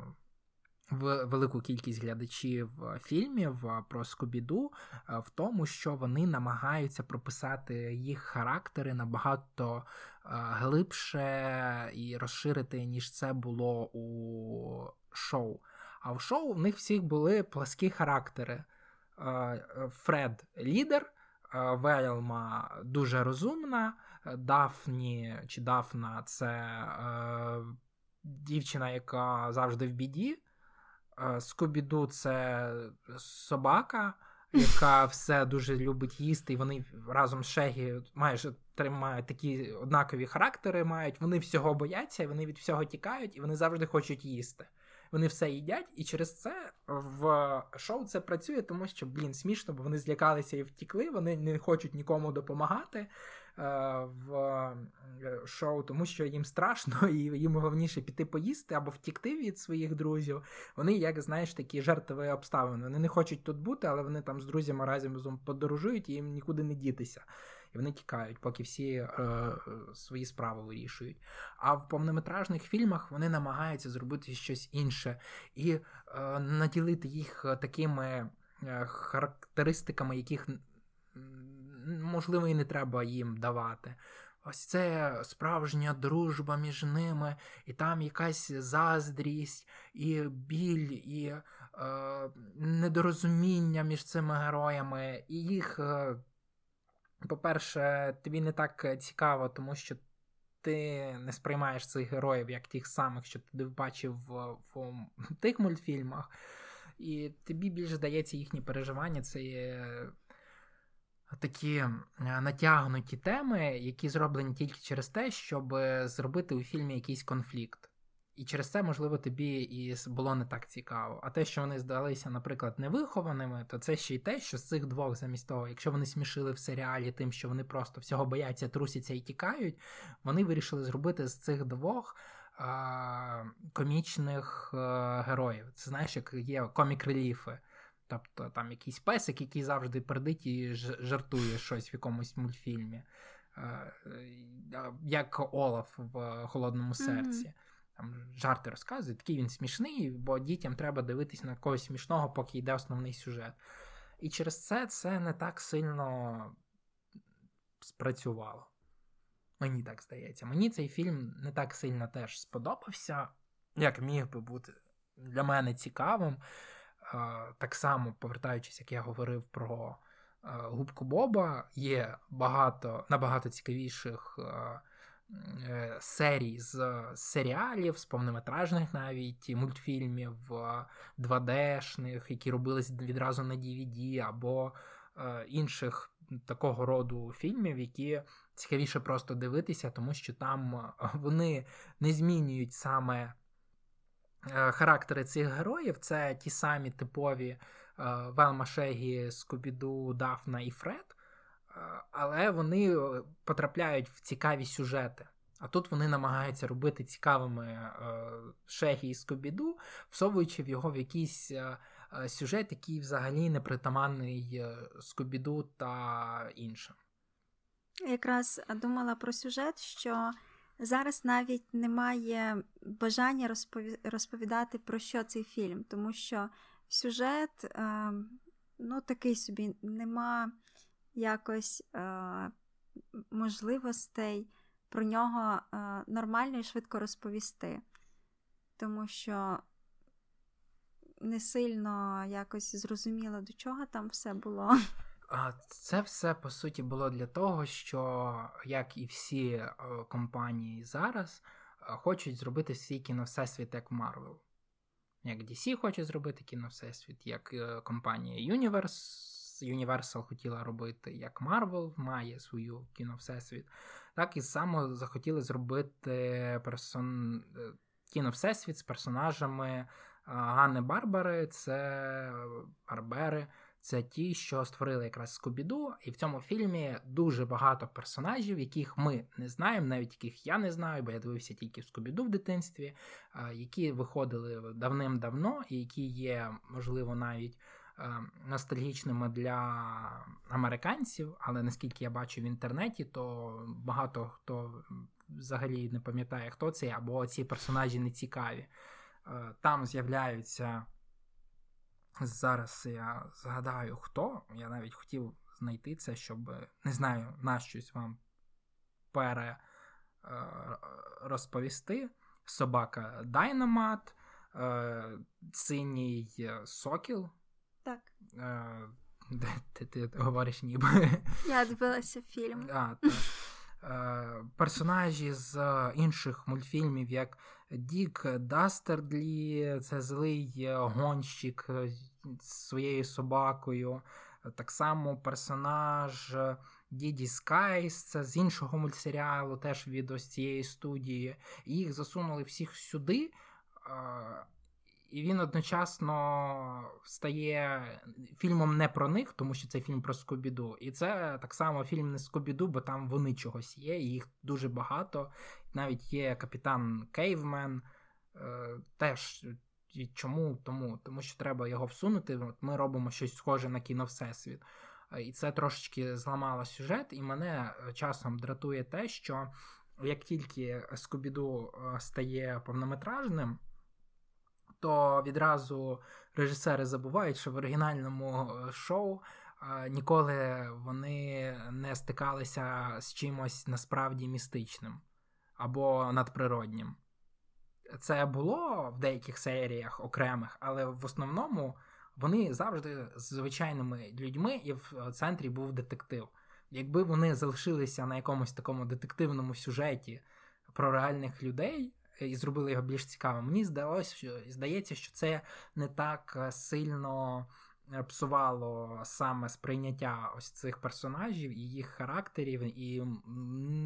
велику кількість глядачів фільмів про Скобіду в тому, що вони намагаються прописати їх характери набагато глибше і розширити, ніж це було у шоу. А в шоу в них всіх були пласкі характери. Фред лідер, Вельма дуже розумна, Дафні чи Дафна це дівчина, яка завжди в біді. Скобіду це собака, яка все дуже любить їсти, і вони разом з Шегі майже тримають такі однакові характери, мають. Вони всього бояться, вони від всього тікають, і вони завжди хочуть їсти. Вони все їдять, і через це в шоу це працює, тому що, блін, смішно, бо вони злякалися і втікли, вони не хочуть нікому допомагати. Е, в е, шоу, тому що їм страшно, і їм головніше піти поїсти або втікти від своїх друзів. Вони, як знаєш, такі жертви обставини. Вони не хочуть тут бути, але вони там з друзями разом подорожують і їм нікуди не дітися. І вони тікають, поки всі е, свої справи вирішують. А в повнометражних фільмах вони намагаються зробити щось інше і е, наділити їх такими е, характеристиками, яких можливо, і не треба їм давати. Ось це справжня дружба між ними, і там якась заздрість, і біль, і е, недорозуміння між цими героями. І їх, е, по-перше, тобі не так цікаво, тому що ти не сприймаєш цих героїв як тих самих, що ти бачив в, в тих мультфільмах. І тобі більше здається їхні переживання це є такі е, натягнуті теми, які зроблені тільки через те, щоб зробити у фільмі якийсь конфлікт. І через це, можливо, тобі і було не так цікаво. А те, що вони здалися, наприклад, невихованими, то це ще й те, що з цих двох, замість того, якщо вони смішили в серіалі тим, що вони просто всього бояться, трусяться і тікають, вони вирішили зробити з цих двох комічних героїв. Це знаєш, як є комік-реліфи. Тобто там якийсь песик, який завжди пердить і жартує щось в якомусь мультфільмі, як Олаф в Холодному серці. Mm-hmm. Там жарти розказує, такий він смішний, бо дітям треба дивитися на когось смішного, поки йде основний сюжет. І через це це не так сильно спрацювало. Мені так здається. Мені цей фільм не так сильно теж сподобався, як міг би бути для мене цікавим. Так само, повертаючись, як я говорив про Губку Боба, є багато набагато цікавіших Е, серій з серіалів, з повнометражних навіть мультфільмів 2D-шних, які робились відразу на DVD, або е, інших такого роду фільмів, які цікавіше просто дивитися, тому що там е, вони не змінюють саме характери цих героїв. Це ті самі типові Велма Шегі, Скубіду, Дафна і Фред але вони е, потрапляють в цікаві сюжети. А тут вони намагаються робити цікавими е, Шегі і Скобіду, всовуючи в його в якийсь е, сюжет, який взагалі не притаманний Скобіду та іншим. Якраз думала про сюжет, що зараз навіть немає бажання розповідати про що цей фільм, тому що сюжет, ну, такий собі, нема якось е, можливостей про нього е, нормально і швидко розповісти, тому що не сильно якось зрозуміло, до чого там все було. Це все по суті було для того, що, як і всі е, компанії зараз, е, хочуть зробити свій кіновсесвіт як Marvel. Як DC хоче зробити кіновсесвіт, як е, компанія Universe Universal хотіла робити, як Marvel має свою кіновсесвіт, так і само захотіли зробити персон... Кіновсесвіт з персонажами Ганни Барбари, це Барбери. Це ті, що створили якраз Скубіду, і в цьому фільмі дуже багато персонажів, яких ми не знаємо, навіть яких я не знаю, бо я дивився тільки в Скубіду в дитинстві, які виходили давним-давно, і які є, можливо, навіть Е, ностальгічними для американців, але наскільки я бачу в інтернеті, то багато хто взагалі не пам'ятає, хто це, або ці персонажі не цікаві. Е, там з'являються. Зараз я згадаю, хто. Я навіть хотів знайти це, щоб не знаю, на щось вам пере е, розповісти. Собака Дайнамат, синій сокіл, так. Е, ти, ти, ти говориш ніби. Я дивилася фільм. А, так. Е, персонажі з інших мультфільмів, як Дік Дастердлі, це злий гонщик з своєю собакою. Так само персонаж Діді Скайс, це з іншого мультсеріалу, теж від ось цієї студії. Їх засунули всіх сюди. І він одночасно стає фільмом не про них, тому що це фільм про Скубі-Ду. І це так само фільм не Скубі-Ду, бо там вони чогось є, і їх дуже багато. Навіть є капітан Кейвмен. Е, теж чому? Тому Тому що треба його всунути. От Ми робимо щось схоже на кіновсесвіт. Е, і це трошечки зламало сюжет, і мене е, часом дратує те, що як тільки Скубі-Ду стає повнометражним то відразу режисери забувають, що в оригінальному е, шоу е, ніколи вони не стикалися з чимось насправді містичним або надприроднім. Це було в деяких серіях окремих, але в основному вони завжди з звичайними людьми, і в центрі був детектив. Якби вони залишилися на якомусь такому детективному сюжеті про реальних людей, і зробили його більш цікавим. Мені здалося, що здається, що це не так е, сильно е, псувало саме сприйняття ось цих персонажів і їх характерів, і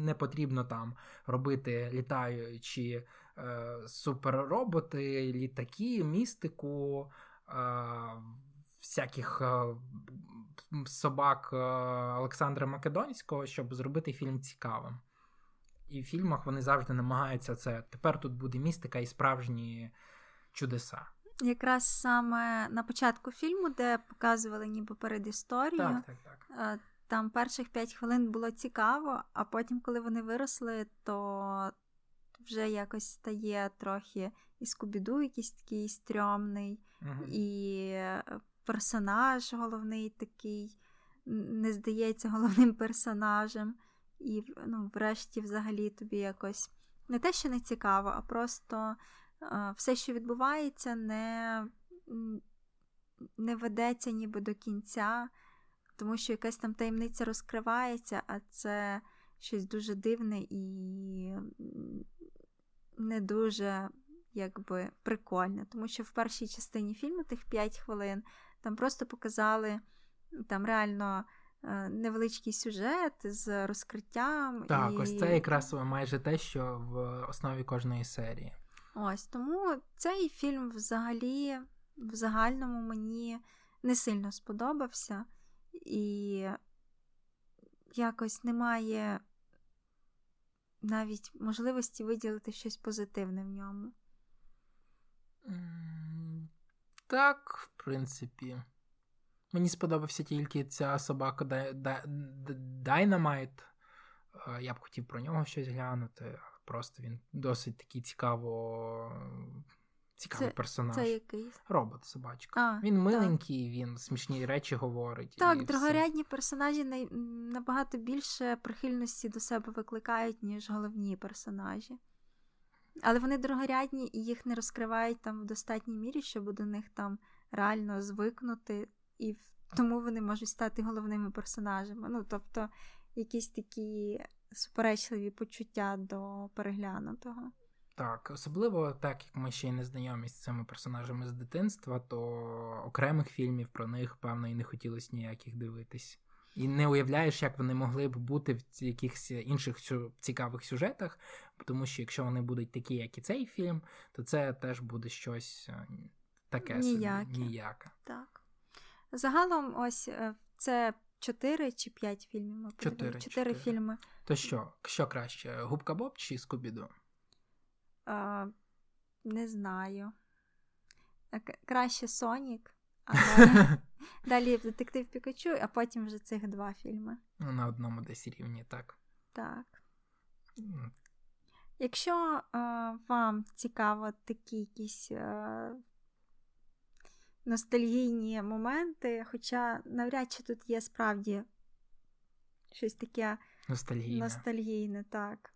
не потрібно там робити літаючі е, суперроботи, літаки, містику. Е, Всяких е, собак Олександра Македонського, щоб зробити фільм цікавим. І в фільмах вони завжди намагаються це. Тепер тут буде містика і справжні чудеса. Якраз саме на початку фільму, де показували ніби перед історією, Так, так, так. там перших 5 хвилин було цікаво, а потім, коли вони виросли, то вже якось стає трохи і Скубіду якийсь такий стрьомний, Угу. і персонаж головний такий не здається головним персонажем. І ну, врешті, взагалі, тобі якось не те, що не цікаво, а просто е, все, що відбувається, не не ведеться ніби до кінця, тому що якась там таємниця розкривається, а це щось дуже дивне і не дуже якби прикольне. Тому що в першій частині фільму тих 5 хвилин там просто показали там реально невеличкий сюжет з розкриттям. Так, і... ось це якраз майже те, що в основі кожної серії. Ось тому цей фільм взагалі в загальному мені не сильно сподобався, і якось немає навіть можливості виділити щось позитивне в ньому. Так, в принципі. Мені сподобався тільки ця собака Dynamite. Е, я б хотів про нього щось глянути. Просто він досить такий цікаво. Цікавий це, персонаж. Це який? Робот, собачка. А, він миленький, так. він смішні речі говорить. Так, і другорядні все. персонажі набагато більше прихильності до себе викликають, ніж головні персонажі. Але вони другорядні і їх не розкривають там в достатній мірі, щоб до них там реально звикнути, і тому вони можуть стати головними персонажами. Ну, тобто, якісь такі суперечливі почуття до переглянутого. Так, особливо так як ми ще й не знайомі з цими персонажами з дитинства, то окремих фільмів про них, певно, і не хотілося ніяких дивитись. І не уявляєш, як вони могли б бути в якихось інших цікавих сюжетах, тому що якщо вони будуть такі, як і цей фільм, то це теж буде щось е, таке ніяке. собі ніяке. Так. Загалом, ось е, це чотири чи п'ять фільмів. Ми чотири, чотири фільми. То що, що краще? Губка Боб чи Скубіду? А, Не знаю. Е, краще Сонік. А далі, далі детектив Пікачу, а потім вже цих два фільми. Ну, на одному десь рівні, так. Так. Якщо е, вам цікаво такі якісь е, ностальгійні моменти, хоча навряд чи тут є справді щось таке ностальгійне, ностальгійне так.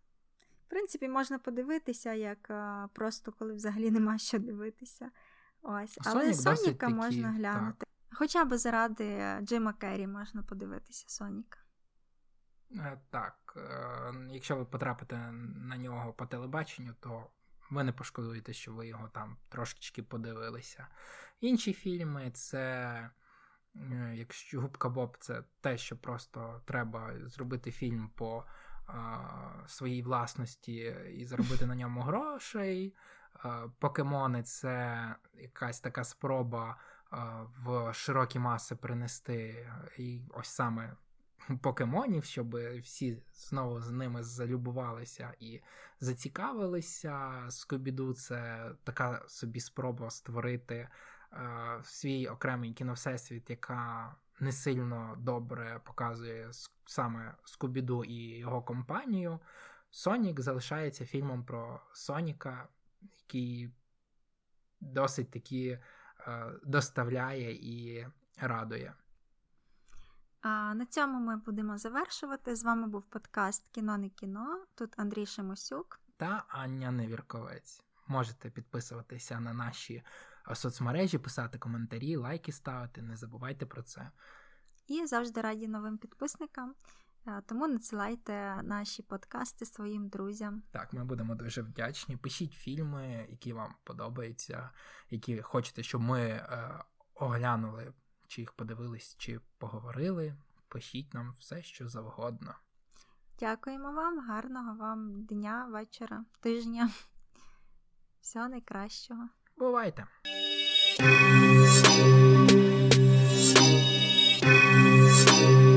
В принципі, можна подивитися, як просто коли взагалі нема що дивитися. Ось. Але Соніка можна такі, глянути. Так. Хоча б заради Джима Керрі можна подивитися Соніка. Е, так, е, якщо ви потрапите на нього по телебаченню, то ви не пошкодуєте, що ви його там трошечки подивилися. Інші фільми це. Е, якщо Губка Боб це те, що просто треба зробити фільм по своїй власності і заробити на ньому грошей. Покемони це якась така спроба в широкі маси принести і ось саме покемонів, щоб всі знову з ними залюбувалися і зацікавилися. Скобіду це така собі спроба створити свій окремий кіновсесвіт, яка не сильно добре показує саме Скубіду і його компанію. Сонік залишається фільмом про Соніка, який досить таки е, доставляє і радує. А на цьому ми будемо завершувати. З вами був подкаст Кіно не кіно. Тут Андрій Шимосюк та Аня Невірковець. Можете підписуватися на наші соцмережі, писати коментарі, лайки ставити. Не забувайте про це. І завжди раді новим підписникам. Е, тому надсилайте наші подкасти своїм друзям. Так, ми будемо дуже вдячні. Пишіть фільми, які вам подобаються, які хочете, щоб ми е, оглянули, чи їх подивились, чи поговорили. Пишіть нам все, що завгодно. Дякуємо вам, гарного вам дня, вечора, тижня. Всього найкращого. Бувайте! Thank you.